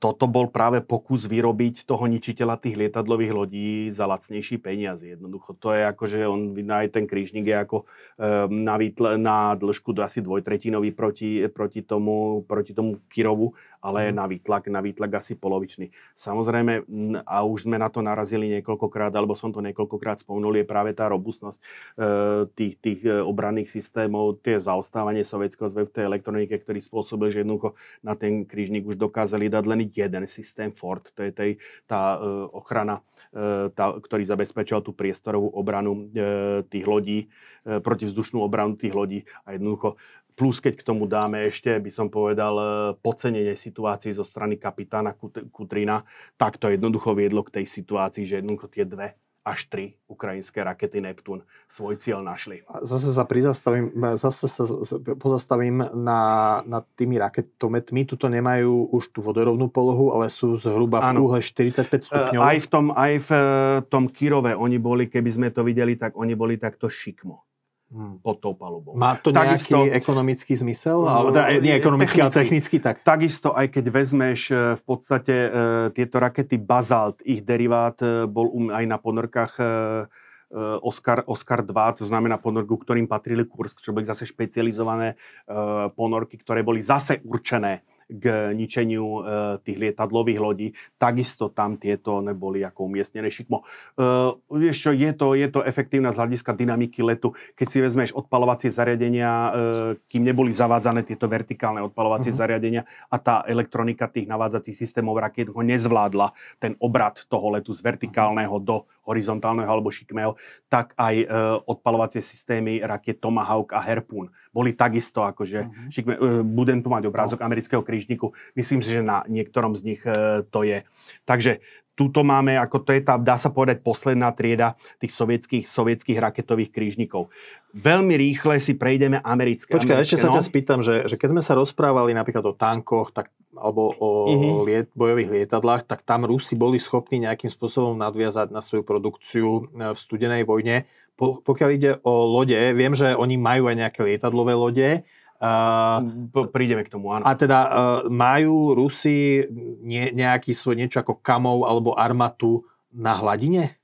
toto bol práve pokus vyrobiť toho ničiteľa tých lietadlových lodí za lacnejší peniaz. Jednoducho to je ako, že on, aj ten krížnik je ako e, na, výtle, na dĺžku asi dvojtretinový proti, proti, tomu, proti tomu Kirovu ale na výtlak, na výtlak asi polovičný. Samozrejme, a už sme na to narazili niekoľkokrát, alebo som to niekoľkokrát spomenul, je práve tá robustnosť e, tých, tých e, obranných systémov, tie zaostávanie sovietského zväzu v tej elektronike, ktorý spôsobil, že jednoducho na ten krížnik už dokázali dať len jeden systém Ford, to je tej, tá e, ochrana tá, ktorý zabezpečoval tú priestorovú obranu tých lodí, protivzdušnú obranu tých lodí a jednoducho Plus keď k tomu dáme ešte, by som povedal, e, podcenenie situácií zo strany kapitána Kutrina, tak to jednoducho viedlo k tej situácii, že jednoducho tie dve až tri ukrajinské rakety Neptún svoj cieľ našli. Zase sa prizastavím, zase sa pozastavím na, na tými raketometmi. Tuto nemajú už tú vodorovnú polohu, ale sú zhruba v úhle 45 e, stupňov. Aj v tom, aj v e, tom Kirove oni boli, keby sme to videli, tak oni boli takto šikmo hmm. pod tou palubou. Má to takisto, nejaký ekonomický zmysel? No, alebo, teda, nie ekonomický, ale technický. Tak. Takisto, aj keď vezmeš e, v podstate e, tieto rakety Bazalt, ich derivát e, bol um, aj na ponorkách Oscar, Oscar 2, to znamená ponorku, ktorým patrili Kursk, čo boli zase špecializované ponorky, ktoré boli zase určené k ničeniu e, tých lietadlových lodí. Takisto tam tieto neboli ako umiestnené šikmo. E, vieš čo, je to, je to efektívne z hľadiska dynamiky letu. Keď si vezmeš odpalovacie zariadenia, e, kým neboli zavádzané tieto vertikálne odpalovacie uh-huh. zariadenia a tá elektronika tých navádzacích systémov rakiet ho nezvládla ten obrad toho letu z vertikálneho do horizontálneho alebo šikmého, tak aj e, odpalovacie systémy rakiet Tomahawk a Harpoon boli takisto akože uh-huh. šikme, e, budem tu mať obrázok no. amerického krížniku, myslím si, že na niektorom z nich e, to je. Takže tuto máme, ako to je tá, dá sa povedať, posledná trieda tých sovietských, sovietských raketových krížnikov. Veľmi rýchle si prejdeme americké. Počkaj, ešte sa no? ťa spýtam, že, že keď sme sa rozprávali napríklad o tankoch tak, alebo o uh-huh. liet, bojových lietadlách, tak tam Rusi boli schopní nejakým spôsobom nadviazať na svoju produkciu e, v studenej vojne. Po, pokiaľ ide o lode, viem, že oni majú aj nejaké lietadlové lode, Uh, Prídeme k tomu, áno. A teda uh, majú Rusi nie, nejaký svoj niečo ako kamov alebo armatu na hladine?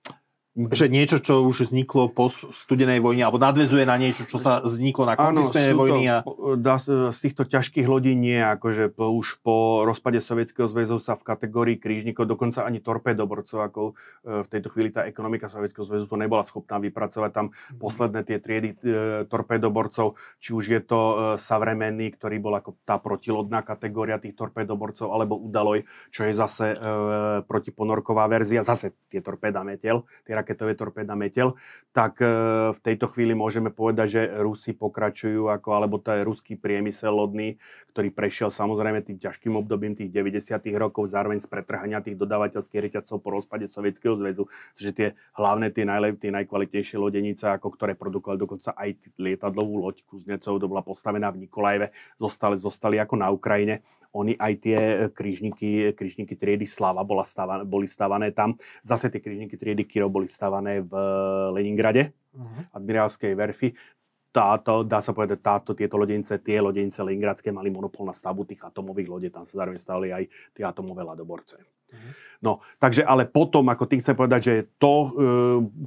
Že niečo, čo už vzniklo po studenej vojne, alebo nadvezuje na niečo, čo sa vzniklo na konci studenej vojny. A... Dá, z týchto ťažkých lodí nie, akože po, už po rozpade Sovietskeho zväzu sa v kategórii krížnikov, dokonca ani torpédoborcov, ako e, v tejto chvíli tá ekonomika Sovietskeho zväzu to nebola schopná vypracovať tam mhm. posledné tie triedy e, torpédoborcov, či už je to e, Savremenný, ktorý bol ako tá protilodná kategória tých torpédoborcov, alebo Udaloj, čo je zase e, protiponorková verzia, zase tie torpéda metel, tie raketové torpéda metel, tak e, v tejto chvíli môžeme povedať, že Rusi pokračujú, ako, alebo to je ruský priemysel lodný, ktorý prešiel samozrejme tým ťažkým obdobím tých 90. rokov, zároveň z pretrhania tých dodávateľských reťazcov po rozpade Sovietskeho zväzu, že tie hlavné, tie, najlep, tie najkvalitnejšie lodenice, ako ktoré produkovali dokonca aj lietadlovú loď Kuznecov, to bola postavená v Nikolajeve, zostali, zostali ako na Ukrajine oni aj tie krížniky, krížniky triedy Slava bola stavané, boli stavané tam. Zase tie krížniky triedy Kiro boli stavané v Leningrade, uh-huh. admirálskej verfi táto, dá sa povedať, táto, tieto lodenice, tie lodenice Leningradské mali monopol na stavbu tých atomových lodí, tam sa zároveň stali aj tie atomové ladoborce. Uh-huh. No, takže ale potom, ako ty chcem povedať, že to, e,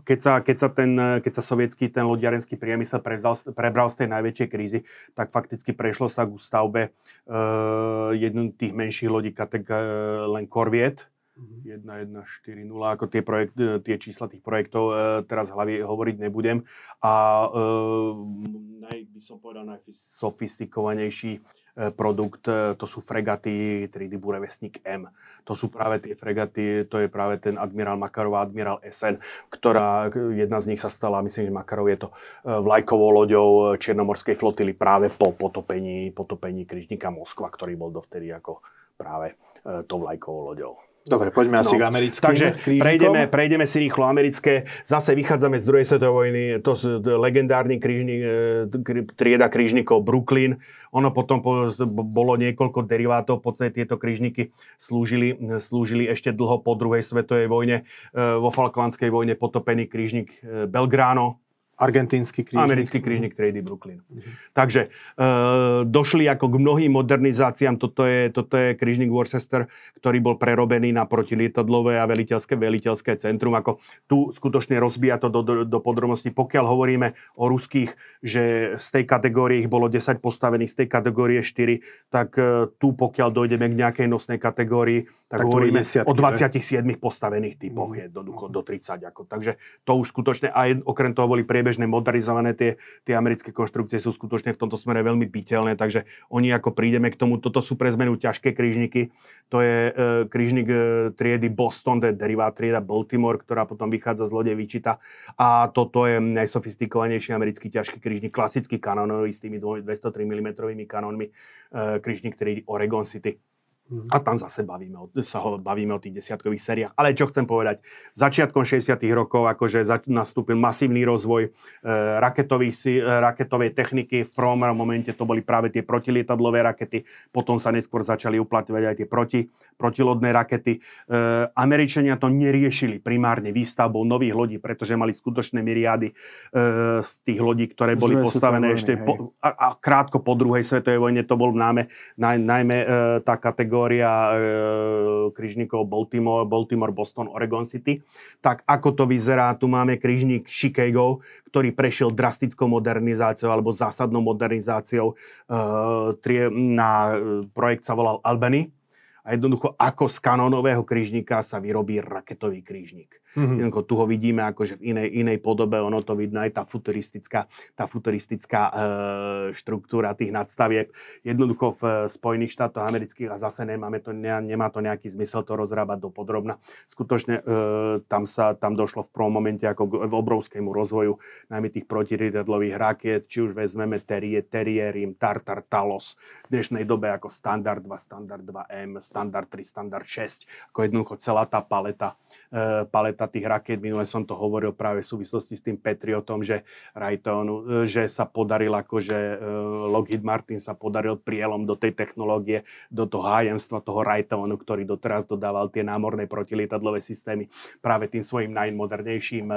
keď sa, keď sa, ten, keď sa sovietský, ten lodiarenský priemysel prevzal, prebral z tej najväčšej krízy, tak fakticky prešlo sa k stavbe uh, jednu tých menších lodí, katek, len Corviet, 1140, ako tie, projekt, e, tie čísla tých projektov e, teraz hlavy hovoriť nebudem. A e, naj, by som povedal najsofistikovanejší produkt, to sú fregaty 3D Burevestník M. To sú práve tie fregaty, to je práve ten admirál Makarov a admirál SN, ktorá, jedna z nich sa stala, myslím, že Makarov je to vlajkovou loďou Čiernomorskej flotily práve po potopení, potopení križníka Moskva, ktorý bol dovtedy ako práve tou vlajkovou loďou. Dobre, poďme asi no. k americkým Takže prejdeme, prejdeme si rýchlo americké. Zase vychádzame z druhej svetovej vojny. To sú legendárny krížnik, e, trieda krížnikov Brooklyn. Ono potom bolo niekoľko derivátov. V podstate tieto krížniky slúžili, slúžili ešte dlho po druhej svetovej vojne. E, vo Falklandskej vojne potopený krížnik e, Belgrano Argentínsky krížnik. Americký krížnik Trady Brooklyn. Mm-hmm. Takže e, došli ako k mnohým modernizáciám. Toto je, toto je krížnik Worcester, ktorý bol prerobený na protilietadlové a veliteľské, veliteľské centrum. Ako tu skutočne rozbíja to do, do, do podrobností. Pokiaľ hovoríme o ruských, že z tej kategórie ich bolo 10 postavených, z tej kategórie 4, tak e, tu pokiaľ dojdeme k nejakej nosnej kategórii, tak, tak hovoríme desiatky, o 27 ne? postavených typoch, mm. jednoducho do 30. Ako. Takže to už skutočne, aj okrem toho boli prie priebežné modernizované tie, tie americké konštrukcie sú skutočne v tomto smere veľmi byteľné, takže oni ako prídeme k tomu, toto sú pre zmenu ťažké krížniky, to je e, krížnik e, triedy Boston, to je derivát trieda Baltimore, ktorá potom vychádza z lode Wichita a toto je najsofistikovanejší americký ťažký krížnik, klasický kanonový s tými 203 mm kanónmi, e, krížnik triedy Oregon City. Mm. A tam zase bavíme o, sa ho, bavíme o tých desiatkových sériách. Ale čo chcem povedať, začiatkom 60 rokov akože za, nastúpil masívny rozvoj e, raketových, e, raketovej techniky. V prvom momente to boli práve tie protilietadlové rakety, potom sa neskôr začali uplatňovať aj tie proti, protilodné rakety. E, Američania to neriešili primárne výstavbou nových lodí, pretože mali skutočné myriády e, z tých lodí, ktoré boli postavené ešte po, a, a krátko po druhej svetovej vojne. To bol náme, naj, najmä e, tá kategória kategória e, križníkov Baltimore, Baltimore, Boston, Oregon City. Tak ako to vyzerá, tu máme križník Chicago, ktorý prešiel drastickou modernizáciou alebo zásadnou modernizáciou. E, na e, projekt sa volal Albany a jednoducho ako z kanónového krížnika sa vyrobí raketový krížnik. Mm-hmm. Jednoducho tu ho vidíme akože v inej, inej podobe, ono to vidno aj tá futuristická, tá futuristická e, štruktúra tých nadstaviek. Jednoducho v Spojených štátoch amerických a zase nemáme to, ne, nemá to nejaký zmysel to rozrábať do podrobna. Skutočne e, tam sa tam došlo v prvom momente ako k obrovskému rozvoju najmä tých protiriadlových rakiet, či už vezmeme Terrier, Terrierim, Tartar, Talos, v dnešnej dobe ako Standard 2, Standard 2M, Standard 3, Standard 6, ako jednoducho celá tá paleta, e, paleta tých raket. Minule som to hovoril práve v súvislosti s tým Patriotom, že Raytheonu, e, že sa podaril akože e, Lockheed Martin sa podaril prielom do tej technológie, do toho hájenstva toho Raytheonu, ktorý doteraz dodával tie námorné protilietadlové systémy práve tým svojim najmodernejším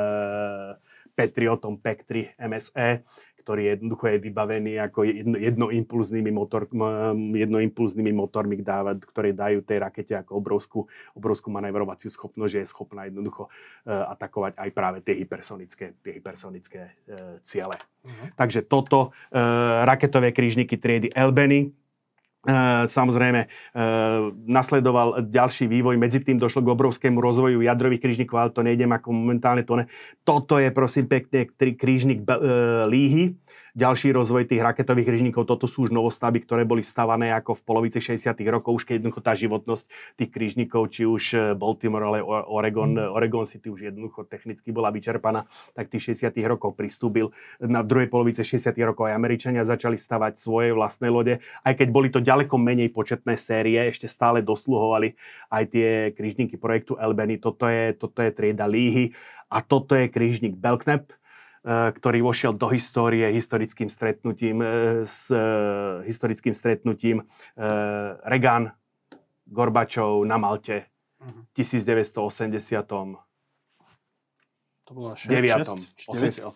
Patriotom PEC-3 MSE ktorý jednoducho je vybavený ako jedno, jednoimpulznými, motor, jednoimpulznými motormi, dávať, ktoré dajú tej rakete ako obrovskú, obrovskú manevrovaciu schopnosť, že je schopná jednoducho uh, atakovať aj práve tie hypersonické, tie hypersonické uh, ciele. Uh-huh. Takže toto, uh, raketové krížniky triedy Albany, Uh, samozrejme, uh, nasledoval ďalší vývoj, medzi tým došlo k obrovskému rozvoju jadrových krížnikov, ale to nejdem ako momentálne to ne. Toto je prosím pekne krížnik uh, Líhy, ďalší rozvoj tých raketových krížnikov, toto sú už novostavby, ktoré boli stavané ako v polovici 60. rokov, už keď jednoducho tá životnosť tých krížnikov, či už eh, Baltimore, ale Oregon, mm. Oregon City už jednoducho technicky bola vyčerpaná, tak tých 60. rokov pristúbil. Na druhej polovice 60. rokov aj Američania začali stavať svoje vlastné lode, aj keď boli to ďaleko menej početné série, ešte stále dosluhovali aj tie krížniky projektu Albany. Toto je, toto je trieda Líhy a toto je krížnik Belknap, E, ktorý vošiel do histórie historickým stretnutím, e, s e, historickým stretnutím Reagan, Gorbačov na Malte v 1980. To bolo 6, 9. 89.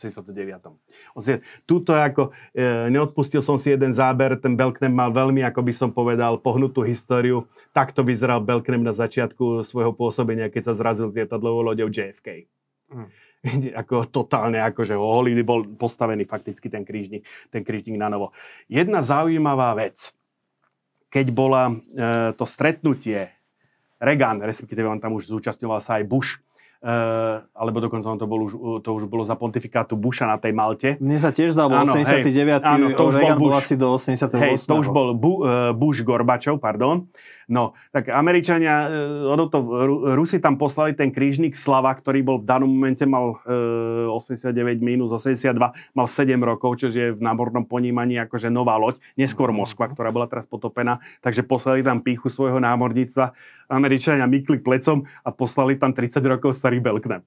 Tuto ako, e, neodpustil som si jeden záber, ten Belknap mal veľmi, ako by som povedal, pohnutú históriu. Takto vyzeral Belknap na začiatku svojho pôsobenia, keď sa zrazil lietadlovou loďou JFK. Mm. ako totálne, akože holý bol postavený fakticky ten krížnik, ten krížnik na novo. Jedna zaujímavá vec, keď bola e, to stretnutie Reagan, respektíve on tam už zúčastňoval sa aj Bush, Uh, alebo dokonca on to, bol už, to už bolo za pontifikátu Busha na tej Malte. Mne sa tiež zdal, 89. Hej, áno, to už Reagan bol, Bush, bol asi do 88. Hej, to už bol Bu, uh, Bush Gorbačov, pardon. No, tak Američania, e, ono to, Rusi tam poslali ten krížnik Slava, ktorý bol v danom momente mal e, 89 minus 82, mal 7 rokov, čo je v námornom ponímaní akože nová loď, neskôr mhm. Moskva, ktorá bola teraz potopená, takže poslali tam píchu svojho námorníctva. Američania mykli plecom a poslali tam 30 rokov starý Belknap.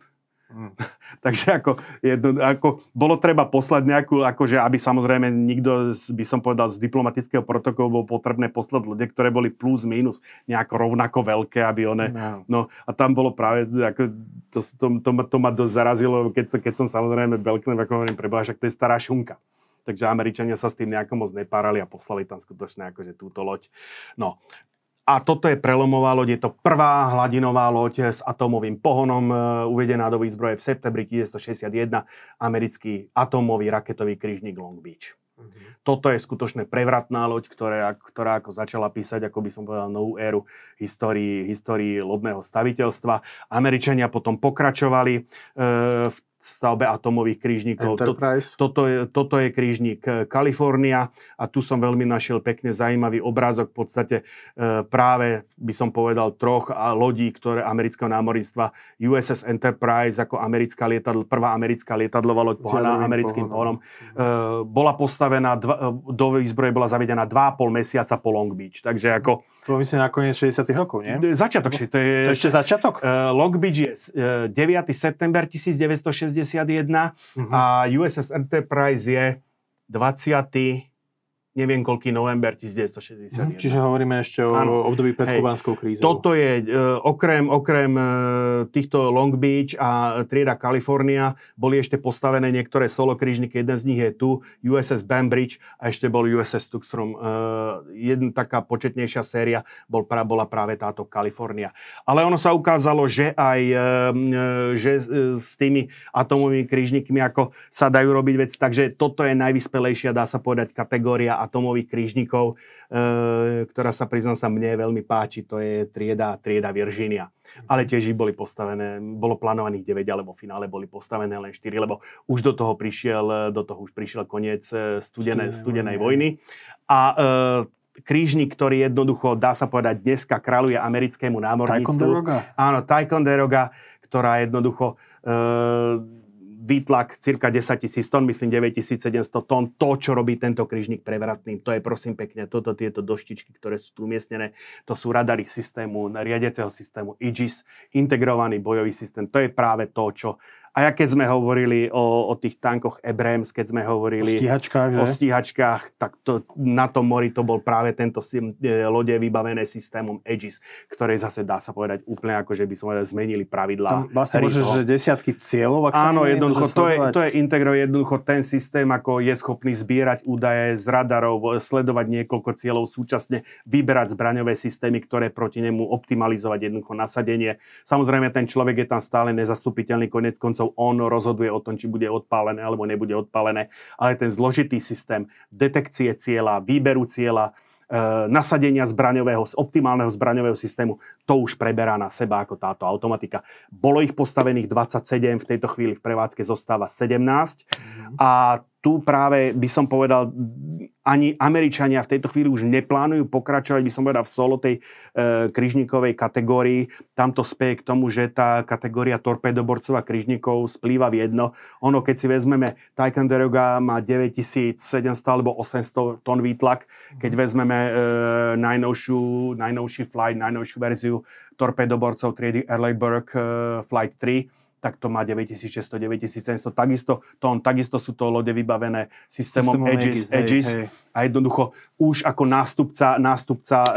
Mm. Takže ako, jedno, ako, bolo treba poslať nejakú, akože aby samozrejme nikto, by som povedal, z diplomatického protokolu bol potrebné poslať ľudia, ktoré boli plus minus nejako rovnako veľké, aby one, no. no a tam bolo práve, ako, to, to, to, to ma dosť zarazilo, keď, keď som samozrejme Belknap, ako hovorím, preboha, však to je stará šunka. Takže Američania sa s tým nejako moc nepárali a poslali tam skutočne akože túto loď. No, a toto je prelomová loď, je to prvá hladinová loď s atómovým pohonom, e, uvedená do výzbroje v septembri 1961, americký atómový raketový krížnik Long Beach. Uh-huh. Toto je skutočne prevratná loď, ktorá, ktorá ako začala písať, ako by som povedal, novú éru histórii, histórii lodného staviteľstva. Američania potom pokračovali e, v stavbe atomových krížnikov. Enterprise. Toto je, toto je krížnik Kalifornia a tu som veľmi našiel pekne zaujímavý obrázok v podstate e, práve by som povedal troch a lodí, ktoré amerického námorníctva USS Enterprise ako americká lietadlo, prvá americká lietadlová loď pohaná americkým pohonom, e, bola postavená, dva, do výzbroje bola zavedená 2,5 mesiaca po Long Beach. Takže ako to myslím nakoniec 60 rokov, nie? Začiatok. To, to je ešte začiatok? Uh, Long Beach je uh, 9. september 1961 uh-huh. a USS Enterprise je 20 neviem koľký november 1961. Hm, čiže hovoríme ešte o ano. období pred kubánskou krízou. Toto je, uh, okrem, okrem uh, týchto Long Beach a trieda California, boli ešte postavené niektoré solo krížniky. Jeden z nich je tu, USS Bambridge a ešte bol USS Tuxtrom. Uh, jedna taká početnejšia séria bol, bola práve táto Kalifornia. Ale ono sa ukázalo, že aj že s tými atomovými krížnikmi ako sa dajú robiť veci. Takže toto je najvyspelejšia, dá sa povedať, kategória atomových krížnikov, e, ktorá sa priznám sa mne veľmi páči, to je trieda, trieda Virginia. Ale tiež boli postavené, bolo plánovaných 9, ale vo finále boli postavené len 4, lebo už do toho prišiel, do toho už prišiel koniec e, studené, studenej vojny. A e, krížnik, ktorý jednoducho, dá sa povedať, dneska kráľuje americkému námorníctvu. Ticonderoga? Áno, Ticonderoga, ktorá jednoducho e, výtlak cirka 10 tisíc tón, myslím 9700 tón. To, čo robí tento križník prevratným, to je prosím pekne, toto tieto doštičky, ktoré sú tu umiestnené, to sú radary systému, riadiaceho systému IGIS, integrovaný bojový systém. To je práve to, čo a ja keď sme hovorili o, o tých tankoch Abrams, keď sme hovorili o stíhačkách, že? o stíhačkách tak to, na tom mori to bol práve tento e, lode vybavené systémom Aegis, ktoré zase dá sa povedať úplne ako, že by povedal, zmenili pravidlá. Tam vlastne môže, že desiatky cieľov, ak Áno, jednoducho, to je, to je integro, jednoducho ten systém, ako je schopný zbierať údaje z radarov, sledovať niekoľko cieľov súčasne, vyberať zbraňové systémy, ktoré proti nemu optimalizovať jednoducho nasadenie. Samozrejme, ten človek je tam stále nezastupiteľný, konec koncov koncov on rozhoduje o tom, či bude odpálené alebo nebude odpálené, ale ten zložitý systém detekcie cieľa, výberu cieľa, e, nasadenia zbraňového, optimálneho zbraňového systému, to už preberá na seba ako táto automatika. Bolo ich postavených 27, v tejto chvíli v prevádzke zostáva 17 mm-hmm. a tu práve by som povedal, ani Američania v tejto chvíli už neplánujú pokračovať, by som povedal, v solo tej e, kryžníkovej kategórii. Tam to speje k tomu, že tá kategória torpedoborcov a kryžníkov splýva v jedno. Ono, keď si vezmeme, Ticonderoga má 9700 alebo 800 tón výtlak. Keď vezmeme e, najnovšiu, najnovší flight, najnovšiu verziu torpedoborcov triedy Erleberg e, Flight 3, tak to má 9600, 9700. Takisto, to on, takisto sú to lode vybavené systémom, systémom Aegis, Aegis hej, hej. a jednoducho už ako nástupca, nástupca e,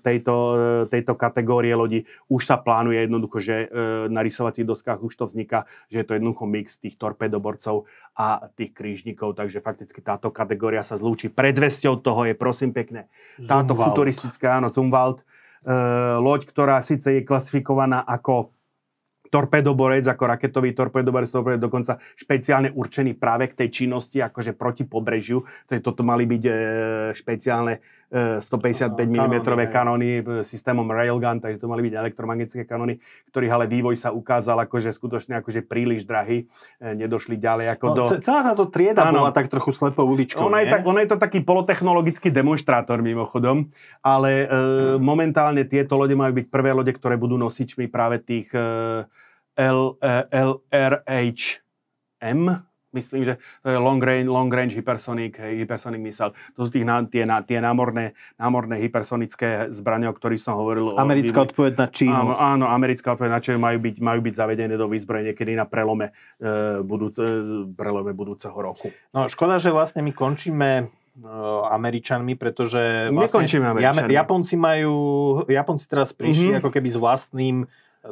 tejto, e, tejto kategórie lodi už sa plánuje jednoducho, že e, na rysovacích doskách už to vzniká, že je to jednoducho mix tých torpedoborcov a tých krížnikov, takže fakticky táto kategória sa zlúči. Predvesťou toho je prosím pekne táto Zumwalt. futuristická, áno, Zumwalt, e, loď, ktorá síce je klasifikovaná ako torpedoborec, ako raketový torpedoborec, torpedoborec dokonca špeciálne určený práve k tej činnosti, akože proti pobrežiu. To je, toto mali byť e, špeciálne e, 155 mm kanóny e, systémom Railgun, takže to mali byť elektromagnetické kanóny, ktorých ale vývoj sa ukázal akože skutočne akože príliš drahý. E, nedošli ďalej ako no, do... Celá táto trieda ano, bola tak trochu slepou uličkou, ona je, tak, ona je to taký polotechnologický demonstrátor mimochodom, ale e, momentálne tieto lode majú byť prvé lode, ktoré budú nosičmi práve tých e, LRHM, myslím, že to je long range, long range hypersonic, hypersonic missile. To sú tých, tie, tie námorné, námorné hypersonické zbranie, o ktorých som hovoril. Americká o, odpoveď na Čínu. Áno, áno, americká odpoveď na Čínu majú byť, majú byť zavedené do výzbroje niekedy na prelome, e, budúc, e, prelome budúceho roku. No škoda, že vlastne my končíme e, Američanmi, pretože vlastne Američanmi. Japonci majú, Japonci teraz prišli mm-hmm. ako keby s vlastným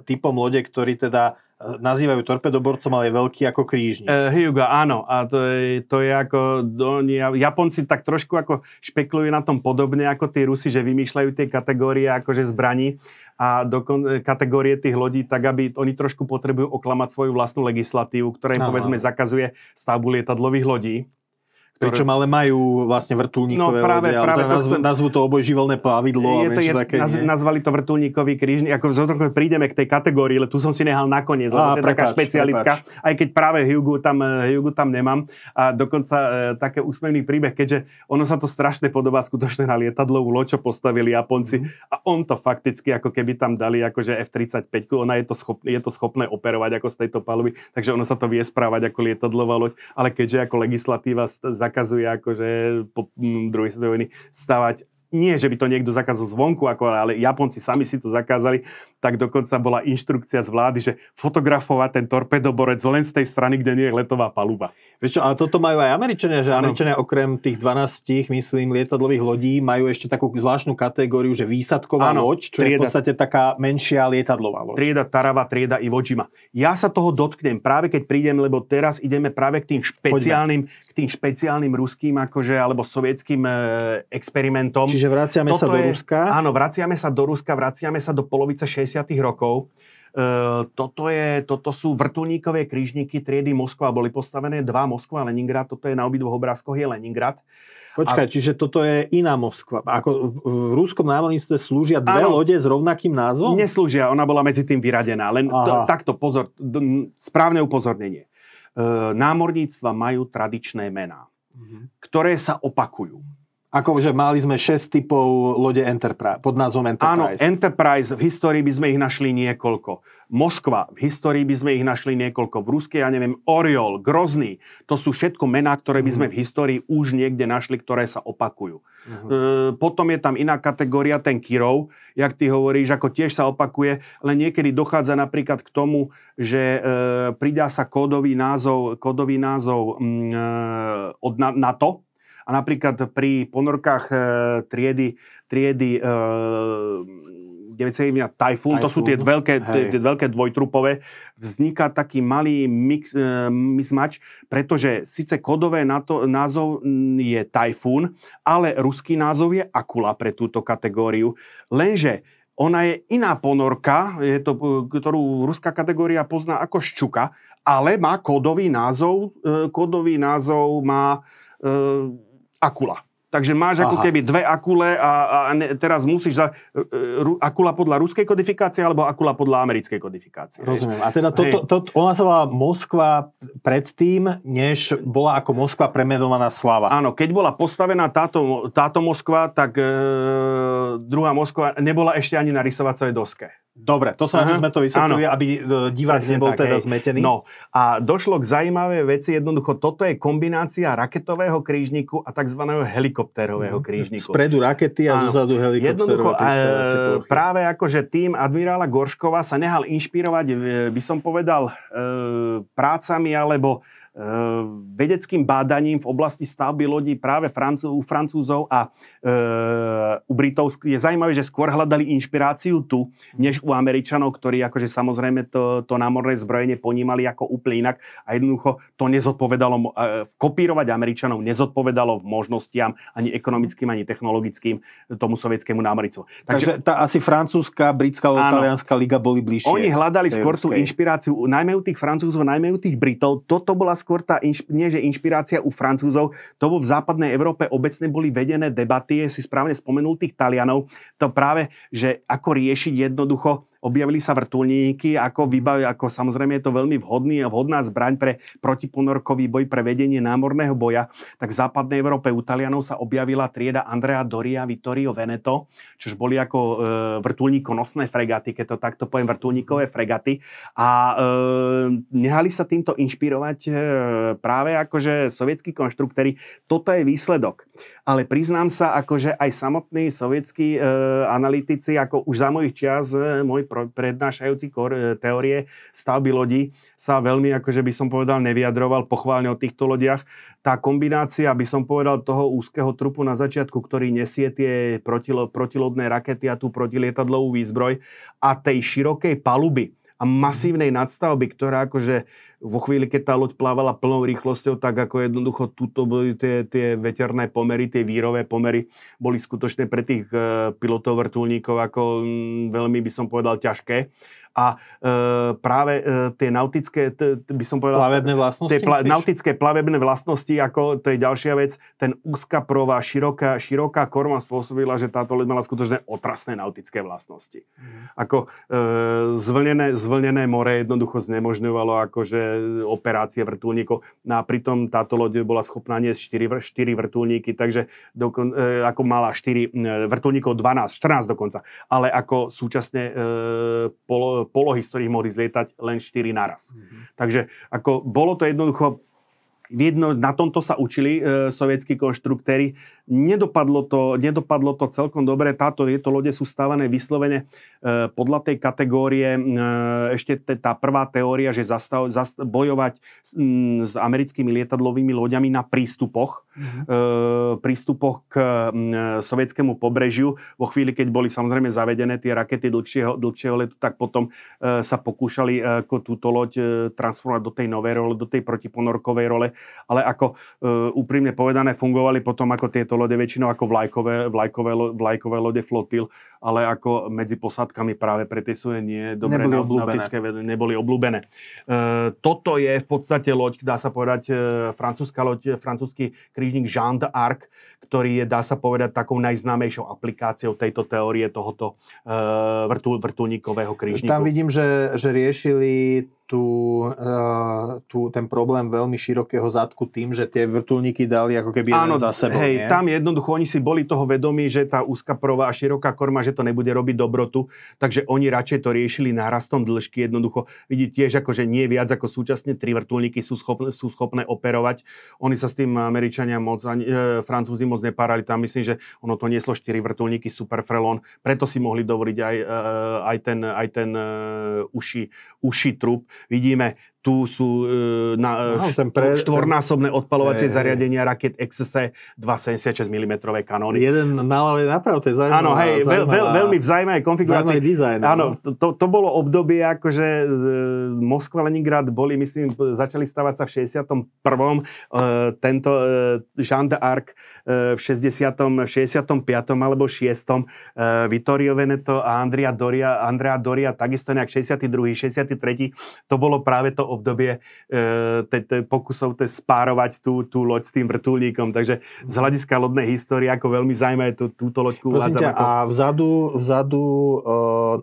typom lode, ktorý teda nazývajú torpedoborcom, ale je veľký ako krížnik. Uh, Hyuga, áno. A to je, to je ako... Do, Japonci tak trošku ako špekulujú na tom podobne ako tí Rusi, že vymýšľajú tie kategórie akože zbraní a do kategórie tých lodí, tak aby oni trošku potrebujú oklamať svoju vlastnú legislatívu, ktorá im povedzme zakazuje stavbu lietadlových lodí ktoré... Pričom ale majú vlastne vrtulníkové no, práve, lode, práve to nazv, chcem... nazvú to obojživelné plavidlo. Je to, je, také, naz, nazvali to vrtulníkový krížny. Ako zotrochu prídeme k tej kategórii, ale tu som si nehal nakoniec, lebo to je taká špecialitka. Prepač. Aj keď práve Hugo tam, eh, Hugo tam nemám. A dokonca e, také úsmevný príbeh, keďže ono sa to strašne podobá skutočne na lietadlovú loď, čo postavili Japonci. Mm. A on to fakticky, ako keby tam dali akože F-35, ona je to, schopné, je to schopné operovať ako z tejto paluby, takže ono sa to vie správať ako lietadlová loď, ale keďže ako legislatíva zakazuje akože po druhej svetovej vojny stavať. Nie, že by to niekto zakázal zvonku, ako, ale Japonci sami si to zakázali, tak dokonca bola inštrukcia z vlády, že fotografovať ten torpedoborec len z tej strany, kde nie je letová paluba. Vieš čo, ale toto majú aj Američania, že ano. Američania okrem tých 12, myslím, lietadlových lodí majú ešte takú zvláštnu kategóriu, že výsadková ano, loď, čo trieda, je v podstate taká menšia lietadlová loď. Trieda Tarava, trieda Iwo Jima. Ja sa toho dotknem práve keď prídem, lebo teraz ideme práve k tým špeciálnym, k tým špeciálnym ruským akože, alebo sovietským e, experimentom. Čiže vraciame Toto sa do je, Ruska? Áno, vraciame sa do Ruska, vraciame sa do polovice 60 rokov. E, toto, je, toto sú vrtulníkové krížniky triedy Moskva. Boli postavené dva Moskva a Leningrad. Toto je na obidvoch obrázkoch je Leningrad. Počkaj, a... čiže toto je iná Moskva. Ako v ruskom námorníctve slúžia dve ano, lode s rovnakým názvom? Neslúžia, ona bola medzi tým vyradená. Len to, takto pozor, správne upozornenie. E, námorníctva majú tradičné mená, uh-huh. ktoré sa opakujú. Ako, že mali sme 6 typov lode Enterprise, pod názvom Enterprise. Áno, Enterprise, v histórii by sme ich našli niekoľko. Moskva, v histórii by sme ich našli niekoľko. V ruskej, ja neviem, Oriol, Grozný. To sú všetko mená, ktoré by sme v histórii už niekde našli, ktoré sa opakujú. Uh-huh. E, potom je tam iná kategória, ten Kirov, jak ty hovoríš, ako tiež sa opakuje, ale niekedy dochádza napríklad k tomu, že e, pridá sa kódový názov, kódový názov mm, e, od NATO, a napríklad pri ponorkách e, triedy, triedy e, 971 Typhoon, to sú tie veľké, tie, tie veľké dvojtrupové, vzniká taký malý mix, e, mismač, pretože síce kodové to, názov je Typhoon, ale ruský názov je Akula pre túto kategóriu. Lenže ona je iná ponorka, je to, ktorú ruská kategória pozná ako ščuka, ale má kódový názov, e, kódový názov má e, akula. Takže máš Aha. ako keby dve akule a, a ne, teraz musíš za, uh, akula podľa ruskej kodifikácie alebo akula podľa americkej kodifikácie. Rozumiem. A teda to, to, to, ona sa volá Moskva predtým, než bola ako Moskva premenovaná Slava. Áno, keď bola postavená táto, táto Moskva, tak uh, druhá Moskva nebola ešte ani na rysovacej doske. Dobre, to sa na sme to vysvetlili, aby e, divák nebol tak, teda hej. zmetený. No a došlo k zaujímavé veci, jednoducho toto je kombinácia raketového krížniku a tzv. helikoptérového mhm. krížniku. Spredu rakety a zozadu helikoptérové Jednoducho e, práve akože tým admirála Gorškova sa nehal inšpirovať, e, by som povedal, prácami alebo vedeckým bádaním v oblasti stavby lodí práve Francú, u Francúzov a e, u Britov je zaujímavé, že skôr hľadali inšpiráciu tu, než u Američanov, ktorí akože samozrejme to, to námorné zbrojenie ponímali ako úplne inak a jednoducho to nezodpovedalo, e, kopírovať Američanov nezodpovedalo v možnostiam ani ekonomickým, ani technologickým tomu sovietskému námornictvu. Takže, Takže tá asi francúzska, britská talianská liga boli bližšie. Oni hľadali skôr tú inšpiráciu, najmä u tých Francúzov, najmä u tých Britov. Toto bola skôr tá, nie že inšpirácia u Francúzov, to v západnej Európe obecne boli vedené debaty, si správne spomenul tých Talianov, to práve, že ako riešiť jednoducho objavili sa vrtulníky, ako vybaví, ako samozrejme je to veľmi vhodný a vhodná zbraň pre protiponorkový boj, pre vedenie námorného boja, tak v západnej Európe u Talianov sa objavila trieda Andrea Doria Vittorio Veneto, čož boli ako e, vrtulníkonosné fregaty, keď to takto poviem, vrtulníkové fregaty. A e, nehali sa týmto inšpirovať e, práve akože sovietskí konštruktéry. Toto je výsledok. Ale priznám sa, akože aj samotní sovietskí e, analytici, ako už za mojich čias, e, môj prednášajúci e, teórie stavby lodí sa veľmi, akože by som povedal, nevyjadroval pochválne o týchto lodiach. Tá kombinácia, by som povedal, toho úzkeho trupu na začiatku, ktorý nesie tie protilo, protilodné rakety a tú protilietadlovú výzbroj a tej širokej paluby, a masívnej nadstavby, ktorá akože vo chvíli, keď tá loď plávala plnou rýchlosťou, tak ako jednoducho tuto boli tie, tie veterné pomery, tie vírové pomery boli skutočne pre tých uh, pilotov vrtulníkov ako um, veľmi by som povedal ťažké a e, práve e, tie nautické, t, t, by som povedal... Plavebné vlastnosti? Tie pla, nautické plavebné vlastnosti, ako to je ďalšia vec, ten úzka prová, široká, široká korma spôsobila, že táto loď mala skutočne otrasné nautické vlastnosti. Mm. Ako e, zvlnené, zvlnené more jednoducho znemožňovalo akože operácie vrtulníkov. No a pritom táto loď bola schopná niesť 4, 4 vrtulníky, takže dokon, e, ako mala 4 e, vrtulníkov, 12, 14 dokonca. Ale ako súčasne e, polo, polohy, z ktorých mohli zlietať len 4 naraz. Mm-hmm. Takže ako bolo to jednoducho Viedno, na tomto sa učili e, sovietskí konštruktéri. Nedopadlo to, nedopadlo to celkom dobre. Táto, tieto lode sú stávané vyslovene e, podľa tej kategórie, e, ešte te, tá prvá teória, že zastav, zast, bojovať m, s americkými lietadlovými loďami na prístupoch, mm-hmm. e, prístupoch k m, sovietskému pobrežiu. Vo chvíli, keď boli samozrejme zavedené tie rakety dlhšieho, dlhšieho letu, tak potom e, sa pokúšali e, ako túto loď e, transformovať do tej novej role, do tej protiponorkovej role ale ako e, úprimne povedané fungovali potom ako tieto lode väčšinou ako vlajkové, vlajkové, vlajkové lode flotil, ale ako medzi posádkami práve pre tie svoje nie dobre neboli obľúbené. neboli obľúbené. E, toto je v podstate loď, dá sa povedať, e, francúzska loď, francúzsky krížnik Jean d'Arc, ktorý je, dá sa povedať, takou najznámejšou aplikáciou tejto teórie tohoto e, vrtul, vrtulníkového krížniku. Tam vidím, že, že riešili tú, uh, tú, ten problém veľmi širokého zadku tým, že tie vrtulníky dali ako keby Áno, za sebou. Hej, nie? tam jednoducho oni si boli toho vedomí, že tá úzka prová a široká korma, že to nebude robiť dobrotu, takže oni radšej to riešili nárastom dĺžky. Jednoducho vidí tiež, ako, že nie viac ako súčasne tri vrtulníky sú schopné, sú schopné operovať. Oni sa s tým Američania moc, ani, e, Francúzi moc nepárali. Tam myslím, že ono to nieslo 4 vrtulníky Super Frelon, preto si mohli dovoliť aj, e, aj ten, aj ten e, uši, uši trup vidíme tu sú e, na, no, pre, štvornásobné odpalovacie e, zariadenia raket XSE 276 mm kanóny. Jeden na ľavej naprav, to je zaujímavé. Áno, hej, veľ, veľ, veľmi v zaujímavej konfigurácii. Dizajn, Áno, to, to bolo obdobie, akože e, Moskva, Leningrad boli, myslím, začali stavať sa v 61. E, tento e, Jean d'Arc e, v 60. 65. alebo 6. E, Vittorio Veneto a Andrea Doria, Andrea Doria takisto nejak 62. 63. To bolo práve to obdobie e, pokusov te spárovať tú, tú loď s tým vrtulníkom. Takže z hľadiska lodnej histórie ako veľmi zaujímavé tú, túto loďku uvádzam. Ako... A vzadu, vzadu e,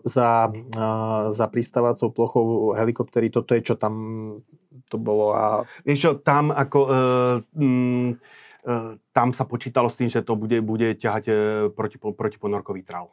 za, e, za pristávacou plochou helikoptery, toto je čo tam to bolo a... Vieš čo, tam ako... E, mm, tam sa počítalo s tým, že to bude, bude ťahať proti, protiponorkový trav.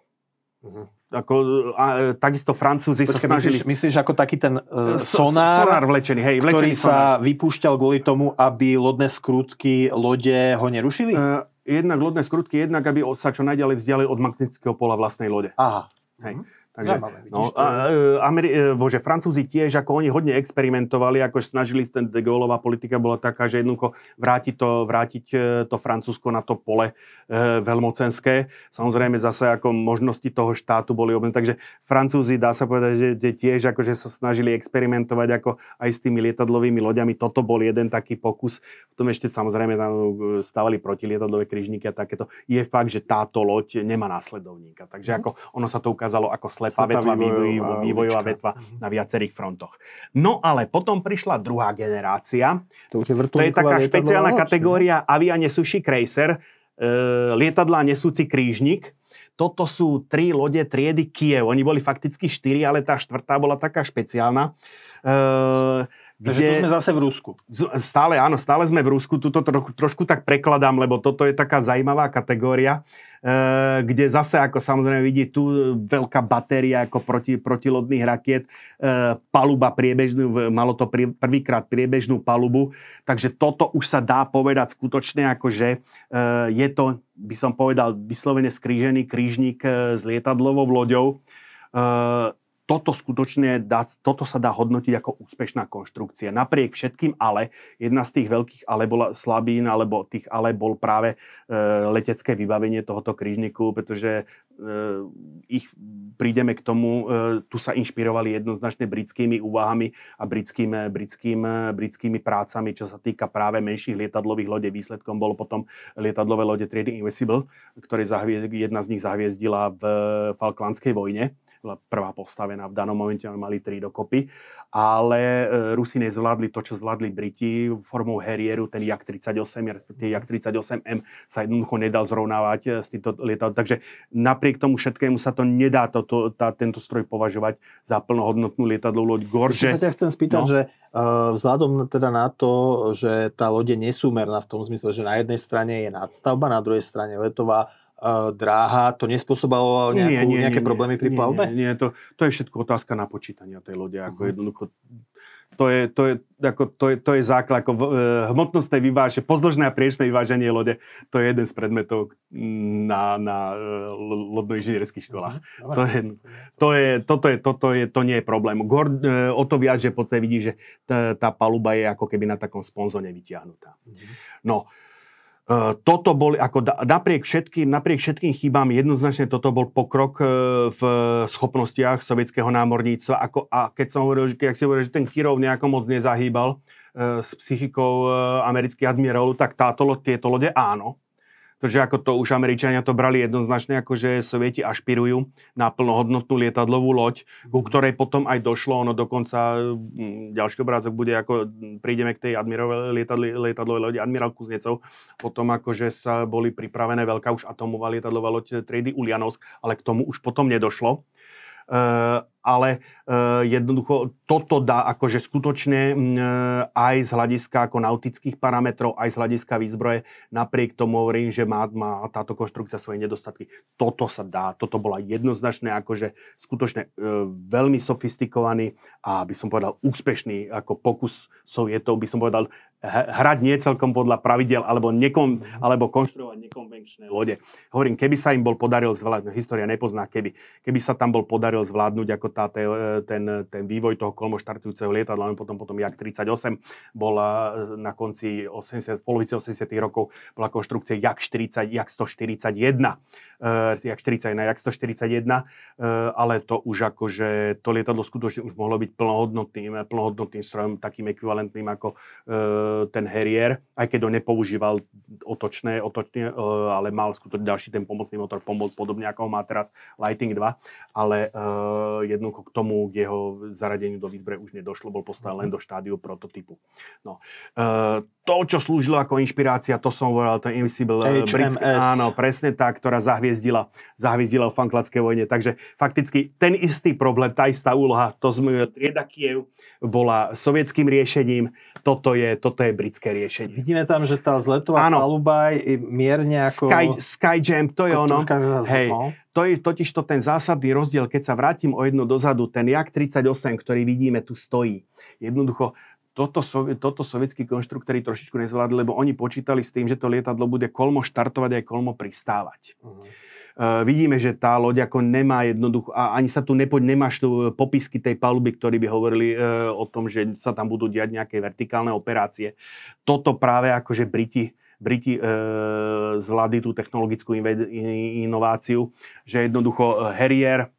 Uh-huh. Ako, a, e, takisto Francúzi Počkej, sa snažili... Myslíš, myslíš ako taký ten uh, sonár, sonár vlečený, hej, vlečený ktorý sonár. sa vypúšťal kvôli tomu, aby lodné skrutky lode ho nerušili? Uh, jednak lodné skrutky, jednak aby sa čo najďalej vzdiali od magnetického pola vlastnej lode. Aha. Hej. Uh-huh. Takže, Zajímavé, no, a, e, Ameri- e, bože, Francúzi tiež, ako oni hodne experimentovali, ako snažili, ten de Gaulleová politika bola taká, že jednoducho vrátiť to, vrátiť e, to Francúzsko na to pole e, veľmocenské. Samozrejme zase ako možnosti toho štátu boli obmedzené. Takže Francúzi, dá sa povedať, že, že tiež akože sa snažili experimentovať ako aj s tými lietadlovými loďami. Toto bol jeden taký pokus. Potom ešte samozrejme tam stavali protilietadlové križníky a takéto. Je fakt, že táto loď nemá následovníka. Takže mhm. ako ono sa to ukázalo ako sled slepá vetva, vývojová, vývojová vetva mhm. na viacerých frontoch. No ale potom prišla druhá generácia. To, už je, to je taká špeciálna kategória avia nesúši krejser, e, lietadlá nesúci krížnik. Toto sú tri lode triedy Kiev. Oni boli fakticky štyri, ale tá štvrtá bola taká špeciálna. E, kde... Takže tu sme zase v Rusku. Stále, áno, stále sme v Rusku. Tuto tro, trošku tak prekladám, lebo toto je taká zaujímavá kategória. Eh, kde zase, ako samozrejme vidí, tu veľká batéria ako proti, protilodných rakiet, eh, paluba priebežnú, malo to prvýkrát priebežnú palubu, takže toto už sa dá povedať skutočne, ako že eh, je to, by som povedal, vyslovene skrížený krížnik s lietadlovou loďou toto skutočne dá, toto sa dá hodnotiť ako úspešná konštrukcia. Napriek všetkým ale, jedna z tých veľkých ale bola slabín, alebo tých ale bol práve e, letecké vybavenie tohoto krížniku, pretože ich prídeme k tomu, tu sa inšpirovali jednoznačne britskými úvahami a britským, britským, britskými prácami, čo sa týka práve menších lietadlových lodí. Výsledkom bolo potom lietadlové lode triedy Invisible, ktoré jedna z nich zahviezdila v Falklandskej vojne prvá postavená v danom momente, mali tri dokopy ale e, Rusi nezvládli to, čo zvládli Briti formou Harrieru, ten Jak 38, tie Jak 38M sa jednoducho nedal zrovnávať e, s týmto lietadlom. Takže napriek tomu všetkému sa to nedá to, tá, tento stroj považovať za plnohodnotnú lietadlovú loď Gorže. Ešte sa ťa chcem spýtať, no? že uh, vzhľadom teda na to, že tá loď je nesúmerná v tom zmysle, že na jednej strane je nadstavba, na druhej strane letová dráha, to nespôsobovalo nejakú, nie, nie, nejaké nie, problémy pri plavbe? Nie, nie to, to je všetko otázka na počítania tej lode. Ako uh-huh. jednoducho, to je, to je, ako, to je, to je základ, ako uh, hmotnostné vyváženie, pozdĺžné a priečné vyváženie lode, to je jeden z predmetov na, na uh, lodno-inžinierských školách. Uh-huh. To je, to je, toto je, toto je, to nie je problém. Gor, uh, o to viac, že podstate vidí, že tá, tá paluba je ako keby na takom sponzone vytiahnutá. Uh-huh. No, toto bol, ako napriek všetkým, napriek všetkým chybám, jednoznačne toto bol pokrok eh, v schopnostiach sovietského námorníctva. Ako, a keď som hovoril, že, si hovoril, že ten Kirov nejako moc nezahýbal eh, s psychikou amerických admirálov, tak táto, tieto lode áno. Pretože ako to už Američania to brali jednoznačne, ako že Sovieti ašpirujú na plnohodnotnú lietadlovú loď, ku ktorej potom aj došlo. Ono dokonca, hm, ďalší obrázok bude, ako prídeme k tej lietadli, lietadlovej lodi Admirál Kuznecov, potom akože sa boli pripravené veľká už atomová lietadlová loď triedy Ulianovsk, ale k tomu už potom nedošlo. Uh, ale uh, jednoducho toto dá akože skutočne uh, aj z hľadiska ako nautických parametrov, aj z hľadiska výzbroje, napriek tomu hovorím, že má, má táto konštrukcia svoje nedostatky. Toto sa dá, toto bola jednoznačne akože skutočne uh, veľmi sofistikovaný a by som povedal úspešný ako pokus sovietov, by som povedal hrať nie celkom podľa pravidel alebo, nekom, alebo konštruovať nekonvenčné lode. Hovorím, keby sa im bol podaril zvládnuť, história nepozná keby, keby sa tam bol podaril zvládnuť ako tá, ten, ten vývoj toho kolmo lietadla, potom potom Jak 38 bola na konci 80, polovici 80 rokov bola konštrukcia Jak 40, Jak 141, uh, Jak 41, Jak 141, uh, ale to už akože to lietadlo skutočne už mohlo byť plnohodnotným, plnohodnotným strojom, takým ekvivalentným ako ten Harrier, aj keď ho nepoužíval otočné, otočne, ale mal skutočne ďalší ten pomocný motor, pomoc, podobne ako ho má teraz Lighting 2, ale jednoducho k tomu, k jeho zaradeniu do výzbroje už nedošlo, bol postavený len do štádiu prototypu. No. To, čo slúžilo ako inšpirácia, to som hovoril, to Invisible britské, áno, presne tá, ktorá zahviezdila, zahviezdila v Fankladskej vojne. Takže fakticky ten istý problém, tá istá úloha, to sme trieda Kiev, bola sovietským riešením, toto je, toto je britské riešenie. Vidíme tam, že tá zletová Áno. paluba je mierne ako... Sky, Skyjam, to je ono. Hej, to je totiž to ten zásadný rozdiel, keď sa vrátim o jedno dozadu, ten Jak 38, ktorý vidíme, tu stojí. Jednoducho, toto, toto sovietskí konštruktori trošičku nezvládli, lebo oni počítali s tým, že to lietadlo bude kolmo štartovať aj kolmo pristávať. Uh-huh. Uh, vidíme, že tá loď ako nemá jednoducho, a ani sa tu nepo, nemáš tu popisky tej paluby, ktorí by hovorili uh, o tom, že sa tam budú diať nejaké vertikálne operácie. Toto práve akože Briti, Briti e, zvládli tú technologickú inováciu, že jednoducho Harrier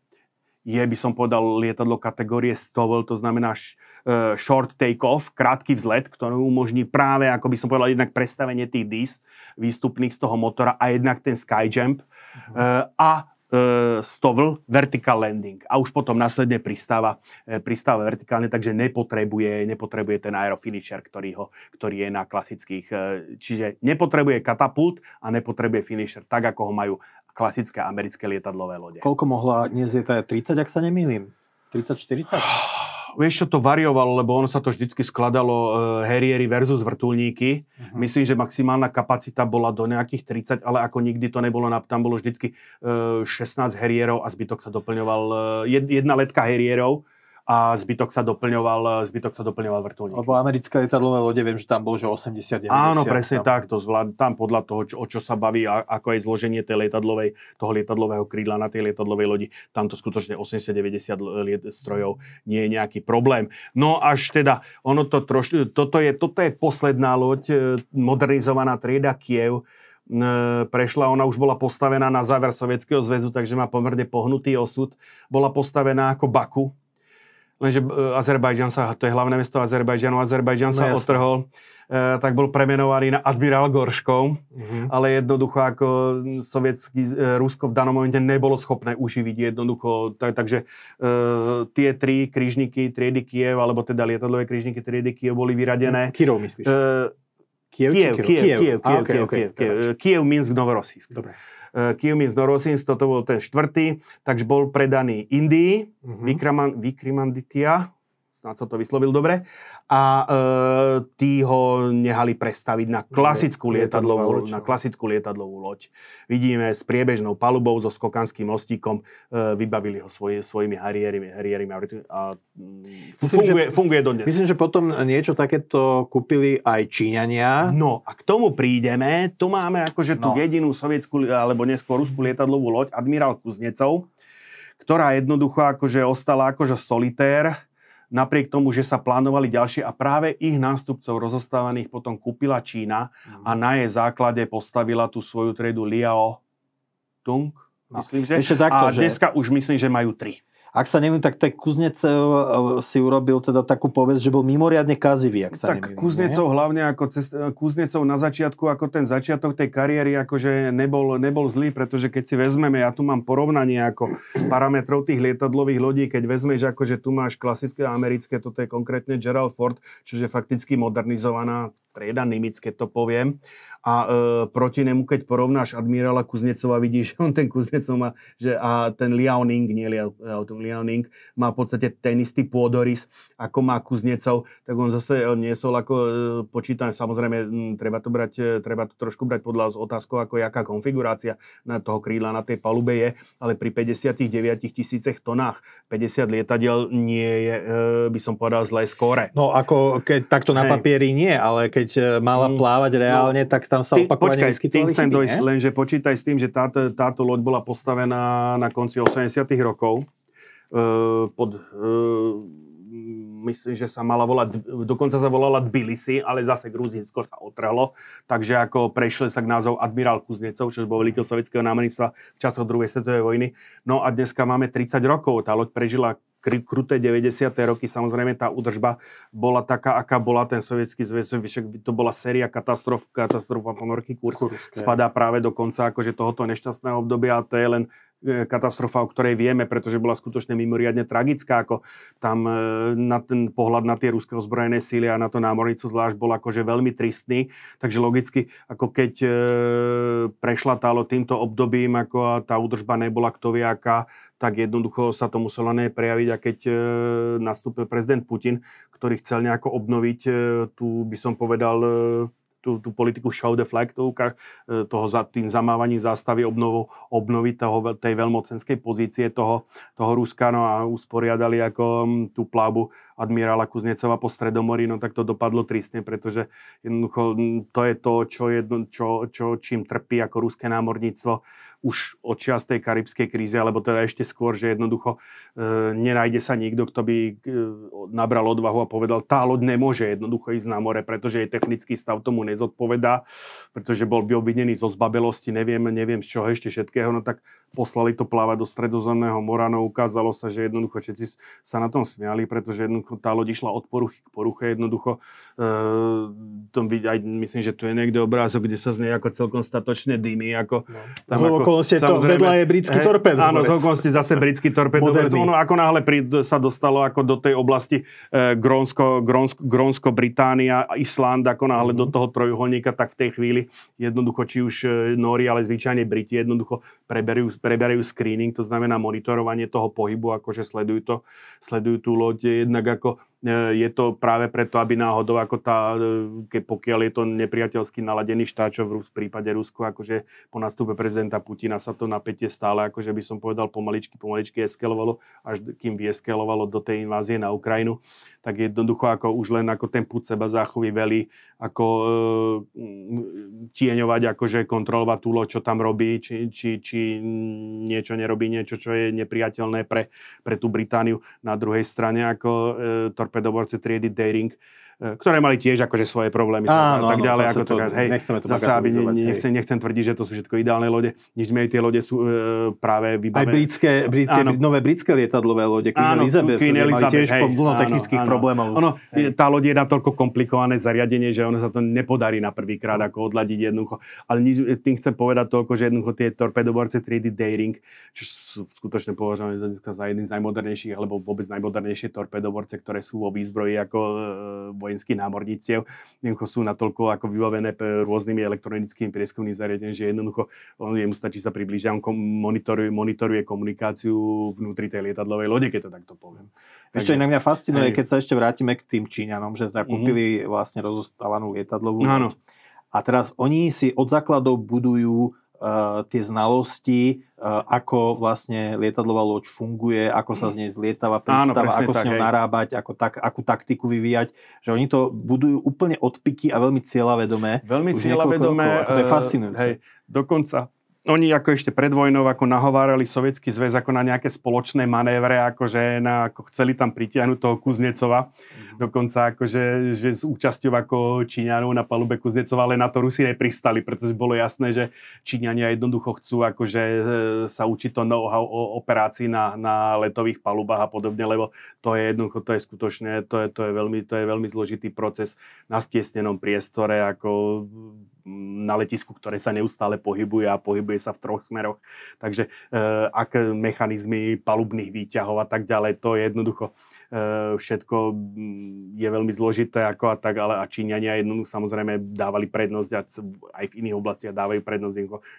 je, by som povedal, lietadlo kategórie STOVL, to znamená short take-off, krátky vzlet, ktorý umožní práve, ako by som povedal, jednak predstavenie tých DIS výstupných z toho motora a jednak ten skyjump uh-huh. a uh, stovl vertical landing a už potom následne pristáva, pristáva vertikálne, takže nepotrebuje, nepotrebuje ten aerofinisher, ktorý, ho, ktorý je na klasických, čiže nepotrebuje katapult a nepotrebuje finisher, tak ako ho majú klasické americké lietadlové lode. Koľko mohla dnes je 30, ak sa nemýlim? 30-40? vieš, čo to variovalo, lebo ono sa to vždycky skladalo uh, Harriery versus vrtulníky. Uh-huh. Myslím, že maximálna kapacita bola do nejakých 30, ale ako nikdy to nebolo, tam bolo vždycky uh, 16 Harrierov a zbytok sa doplňoval, uh, jedna letka Harrierov a zbytok sa doplňoval, zbytok sa doplňoval vrtulník. Lebo americké lietadlové lode, viem, že tam bolo, že 80 90 Áno, presne tam. tak, to zvlád, tam podľa toho, čo, o čo sa baví, a, ako je zloženie tej lietadlovej, toho lietadlového krídla na tej lietadlovej lodi, tam to skutočne 80-90 liet, strojov nie je nejaký problém. No až teda, ono to troš, toto je, toto je posledná loď, e, modernizovaná trieda Kiev, prešla, ona už bola postavená na záver Sovietskeho zväzu, takže má pomerne pohnutý osud. Bola postavená ako Baku, lenže Azerbajdžan sa, to je hlavné mesto Azerbajdžanu, Azerbajdžan no, sa jasne. otrhol E, tak bol premenovaný na admirál Gorškov, mm-hmm. ale jednoducho ako sovietský e, Rusko v danom momente nebolo schopné uživiť jednoducho, tak, takže e, tie tri krížniky triedy Kiev, alebo teda lietadlové krížniky triedy Kiev boli vyradené. Kirov myslíš? E, Kiev, Kiev, Kiev, Kiev, Kiev, Kiev, Kiev, Kiev, Kiev, Kiev, Minsk, Novorosísk. Dobre. Kiev Minsk Norosins, toto bol ten štvrtý, takže bol predaný Indii, uh-huh. Vikramanditia, snad som to vyslovil dobre, a e, tí ho nehali prestaviť na klasickú lietadlovú, loď, na no. klasickú lietadlovú loď. Vidíme s priebežnou palubou so skokanským mostíkom, e, vybavili ho svoj, svojimi harierimi, harierimi a mm, myslím, funguje, že, funguje dodnes. Myslím, že potom niečo takéto kúpili aj Číňania. No a k tomu prídeme. Tu máme akože tú no. jedinú sovietskú, alebo neskôr ruskú lietadlovú loď, admirál Kuznecov, ktorá jednoducho akože ostala akože solitér napriek tomu, že sa plánovali ďalšie a práve ich nástupcov rozostávaných potom kúpila Čína mm. a na jej základe postavila tú svoju triedu Liao Tung, no. myslím, že. Ešte takto, a dneska že... už myslím, že majú tri. Ak sa neviem, tak ten Kuznecov eh, si urobil teda takú povesť, že bol mimoriadne kazivý, ak sa tak neviem. Kuznecov nie? hlavne ako cest, Kuznecov na začiatku, ako ten začiatok tej kariéry, akože nebol, nebol zlý, pretože keď si vezmeme, ja tu mám porovnanie ako parametrov tých lietadlových lodí, keď vezmeš, akože tu máš klasické americké, toto je konkrétne Gerald Ford, čiže fakticky modernizovaná trieda Nimitz, keď to poviem a e, proti nemu, keď porovnáš admirála Kuznecova, vidíš, on ten Kuznecov má, že a ten Liaoning, nie Liaoning, má v podstate ten istý pôdorys, ako má Kuznecov, tak on zase on niesol ako e, počítam, samozrejme, m, treba to brať, e, treba to trošku brať podľa otázkou, ako jaká konfigurácia na toho krídla na tej palube je, ale pri 59 tisícech tonách 50 lietadiel nie je, e, by som povedal, zlé skóre. No ako keď takto na papieri nie, ale keď e, mala mm, plávať reálne, no, tak tam sa ty, opakovane počkaj, tým chcem dojsť, len že počítaj s tým, že táto, táto loď bola postavená na konci 80 rokov. Uh, pod uh, myslím, že sa mala volať, dokonca sa volala Tbilisi, ale zase Gruzinsko sa otrhlo, takže ako prešli sa k názov admirál Kuznecov, čo bol veliteľ sovietského námorníctva v časoch druhej svetovej vojny. No a dneska máme 30 rokov, tá loď prežila kruté 90. roky, samozrejme tá údržba bola taká, aká bola. Ten sovietský zväz, to bola séria katastrof, katastrofa ponorky kurz, spadá práve do konca akože tohoto nešťastného obdobia. A to je len E, katastrofa, o ktorej vieme, pretože bola skutočne mimoriadne tragická, ako tam e, na ten pohľad na tie ruské ozbrojené síly a na to námornicu zvlášť bol akože veľmi tristný, takže logicky, ako keď e, prešla tálo týmto obdobím, ako a tá údržba nebola kto vie aká, tak jednoducho sa to muselo neprejaviť a keď e, nastúpil prezident Putin, ktorý chcel nejako obnoviť e, tú, by som povedal, e, tú, tú politiku show the flag, toho za tým zamávaním zástavy obnovu, obnoviť toho, tej veľmocenskej pozície toho, toho Ruska no a usporiadali ako tú plávu admirála Kuznecova po Stredomorí, no tak to dopadlo tristne, pretože jednoducho to je to, čo, jedno, čo, čo čím trpí ako ruské námorníctvo už od čas tej karibskej krízy, alebo teda ešte skôr, že jednoducho e, nenájde sa nikto, kto by e, nabral odvahu a povedal, tá loď nemôže jednoducho ísť na more, pretože jej technický stav tomu nezodpovedá, pretože bol by obvinený zo zbabelosti, neviem, neviem z čoho ešte všetkého, no tak poslali to plávať do stredozemného mora, no ukázalo sa, že jednoducho všetci sa na tom smiali, pretože jednoducho tá loď išla od poruchy k poruche, jednoducho e, tom aj, myslím, že tu je niekde obrázok, kde sa z nej ako celkom statočne dymy, ako no. tam ako, okolnosti to vedľa je britský torpedo. Áno, z okolnosti zase britský torpedo. Ono ako náhle pri, sa dostalo ako do tej oblasti e, Grónsko, Grónsko, Grónsko, Británia, Island, ako náhle mm-hmm. do toho trojuholníka, tak v tej chvíli jednoducho, či už e, Nóri, ale zvyčajne Briti jednoducho preberajú, preberajú screening, to znamená monitorovanie toho pohybu, akože sledujú, to, sledujú tú loď jednak ako E, je to práve preto, aby náhodou, ako tá, e, ke, pokiaľ je to nepriateľsky naladený štát, čo v, Rus, v prípade Rusku, akože po nastupe prezidenta Putina sa to napätie stále, akože by som povedal, pomaličky, pomaličky eskelovalo, až kým vyeskalovalo do tej invázie na Ukrajinu. tak jednoducho ako už len ako ten púd seba záchovy veli, ako e, tieňovať, akože kontrolovať tú loď, čo tam robí, či, či, či niečo nerobí, niečo, čo je nepriateľné pre, pre tú Britániu. Na druhej strane ako e, torpedoborce triedy Daring, ktoré mali tiež akože svoje problémy Áno, a tak ďalej. Ako to, hej, nechceme to zase, aby ne, nechcem, nechcem tvrdiť, že to sú všetko ideálne lode. Nič menej tie lode sú e, práve vybavené. Aj britské, britské nové britské lietadlové lode, Queen áno, Elizabeth, Queen Elizabeth, tiež hej, plno technických áno, problémov. Ono, tá loď je na toľko komplikované zariadenie, že ono sa to nepodarí na prvýkrát ako odladiť jednoducho. Ale nič, tým chcem povedať toľko, že jednoducho tie torpedoborce 3D Daring, čo sú skutočne považované za jeden z najmodernejších, alebo vôbec najmodernejšie torpedoborce, ktoré sú vo výzbroji ako e, vojenskí námorníci stiev, jednoducho sú natoľko ako vybavené rôznymi elektronickými prieskumnými zariadeniami, že jednoducho on jemu stačí sa priblížiť, on monitoruje, monitoruje komunikáciu vnútri tej lietadlovej lode, keď to takto poviem. Ešte inak mňa fascinuje, keď sa ešte vrátime k tým Číňanom, že teda mhm. kúpili mm-hmm. vlastne rozostávanú lietadlovú loď. A teraz oni si od základov budujú tie znalosti, ako vlastne lietadlová loď funguje, ako sa z nej zlietava, pristáva, ako tak, s ňou hej. narábať, ako tak, akú taktiku vyvíjať. Že oni to budujú úplne od piky a veľmi cieľavedomé. Veľmi cieľavedomé. To je eh, fascinujúce. Hej, dokonca oni ako ešte pred vojnou ako nahovárali Sovietský zväz ako na nejaké spoločné manévre, akože na, ako chceli tam pritiahnuť toho Kuznecova. Mm-hmm. Dokonca akože, že s účasťou ako Číňanov na palube Kuznecova, ale na to Rusi nepristali, pretože bolo jasné, že Číňania jednoducho chcú akože e, sa učiť to know-how o operácii na, na letových palubách a podobne, lebo to je jednoducho, to je skutočne, to je, to je, veľmi, to je veľmi zložitý proces na stiesnenom priestore, ako na letisku, ktoré sa neustále pohybuje a pohybuje sa v troch smeroch. Takže e, ak mechanizmy palubných výťahov a tak ďalej, to je jednoducho Eh, všetko mm, je veľmi zložité ako a tak, ale a Číňania jednoducho samozrejme dávali prednosť a aj v iných oblastiach dávajú prednosť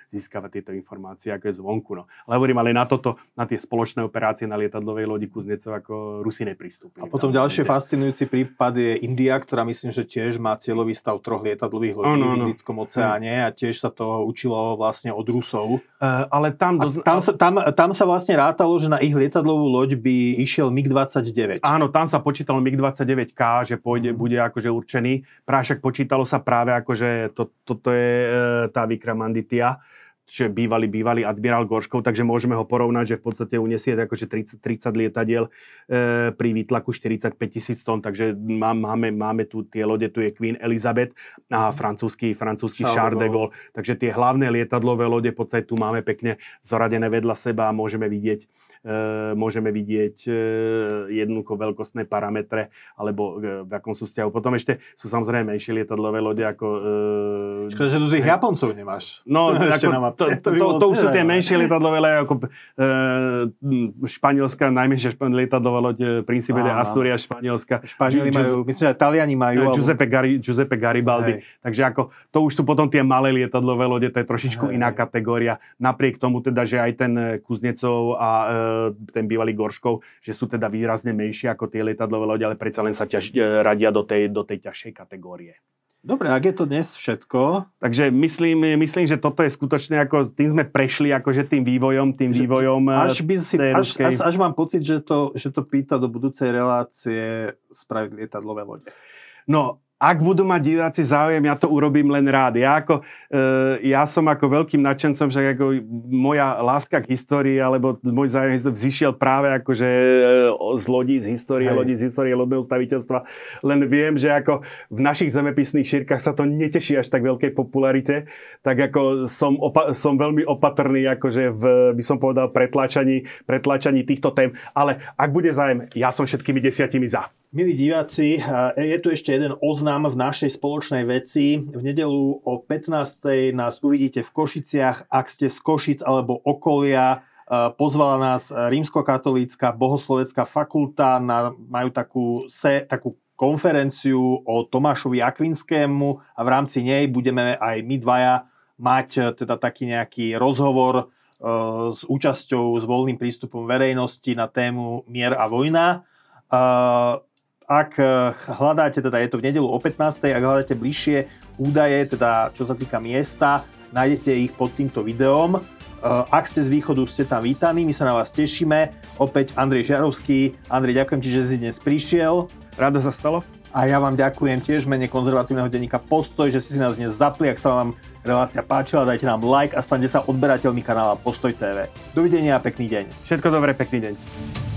získavať tieto informácie ako je zvonku. No. Ale hovorím, ale na toto, na tie spoločné operácie na lietadlovej lodi Kuznecov ako Rusi nepristúpili. A potom ďalší fascinujúci prípad je India, ktorá myslím, že tiež má cieľový stav troch lietadlových lodí oh, no, v Indickom oceáne a tiež sa to učilo vlastne od Rusov. Uh, ale tam, dozna- tam, sa, tam, tam sa vlastne rátalo, že na ich lietadlovú loď by išiel MiG-29. Áno, tam sa počítalo MiG-29K, že pôjde, mm. bude akože určený. Prášak počítalo sa práve akože to, toto je e, tá Vikramanditia, čiže bývalý, bývalý admirál Gorškov, takže môžeme ho porovnať, že v podstate uniesie akože 30, 30 lietadiel e, pri výtlaku 45 tisíc tón, takže má, máme, máme tu tie lode, tu je Queen Elizabeth a francúzsky, francúzsky Charles de Gaulle, takže tie hlavné lietadlové lode v podstate tu máme pekne zoradené vedľa seba a môžeme vidieť môžeme vidieť e, jednoducho veľkostné parametre, alebo e, v akom sú vzťahu. Potom ešte sú samozrejme menšie lietadlové lode ako... Škoda, že tu tých Japoncov nemáš. No, ako, to, to, to, to už sú tie menšie lietadlové lode, ako španielská, najmenšia lietadlová loď Principe de Asturias, španielská. Španieli majú, myslím, že Taliani majú. Giuseppe, Gari, Giuseppe Garibaldi. Hej. Takže ako, to už sú potom tie malé lietadlové lode, to je trošičku Hej. iná kategória. Napriek tomu teda, že aj ten Kuznecov a ten bývalý Gorškov, že sú teda výrazne menšie ako tie lietadlové lode, ale predsa len sa ťaž, e, radia do tej, do tej ťažšej kategórie. Dobre, ak je to dnes všetko. Takže myslím, myslím, že toto je skutočne ako, tým sme prešli akože tým vývojom, tým že, vývojom e, až, by si, až, až, až, mám pocit, že to, že to pýta do budúcej relácie spraviť lietadlové lode. No, ak budú mať diváci záujem, ja to urobím len rád. Ja, ako, e, ja som ako veľkým nadšencom, že ako moja láska k histórii, alebo môj záujem vzýšiel práve akože z lodí, z histórie Hej. lodí, z histórie lodného staviteľstva. Len viem, že ako v našich zemepisných šírkach sa to neteší až tak veľkej popularite, tak ako som, opa- som veľmi opatrný akože v, by som povedal, pretlačaní, pretlačaní týchto tém. Ale ak bude záujem, ja som všetkými desiatimi za. Milí diváci, je tu ešte jeden oznam v našej spoločnej veci. V nedelu o 15. nás uvidíte v Košiciach. Ak ste z Košic alebo okolia, pozvala nás rímskokatolícka bohoslovecká fakulta, na, majú takú, se, takú konferenciu o Tomášovi Akvinskému a v rámci nej budeme aj my dvaja mať teda taký nejaký rozhovor s účasťou, s voľným prístupom verejnosti na tému mier a vojna ak eh, hľadáte, teda je to v nedelu o 15. ak hľadáte bližšie údaje, teda čo sa týka miesta, nájdete ich pod týmto videom. Eh, ak ste z východu, ste tam vítaní, my sa na vás tešíme. Opäť Andrej Žarovský. Andrej, ďakujem ti, že si dnes prišiel. Rado sa stalo. A ja vám ďakujem tiež mene konzervatívneho denníka Postoj, že ste si nás dnes zapli. Ak sa vám relácia páčila, dajte nám like a stante sa odberateľmi kanála Postoj TV. Dovidenia a pekný deň. Všetko dobré, pekný deň.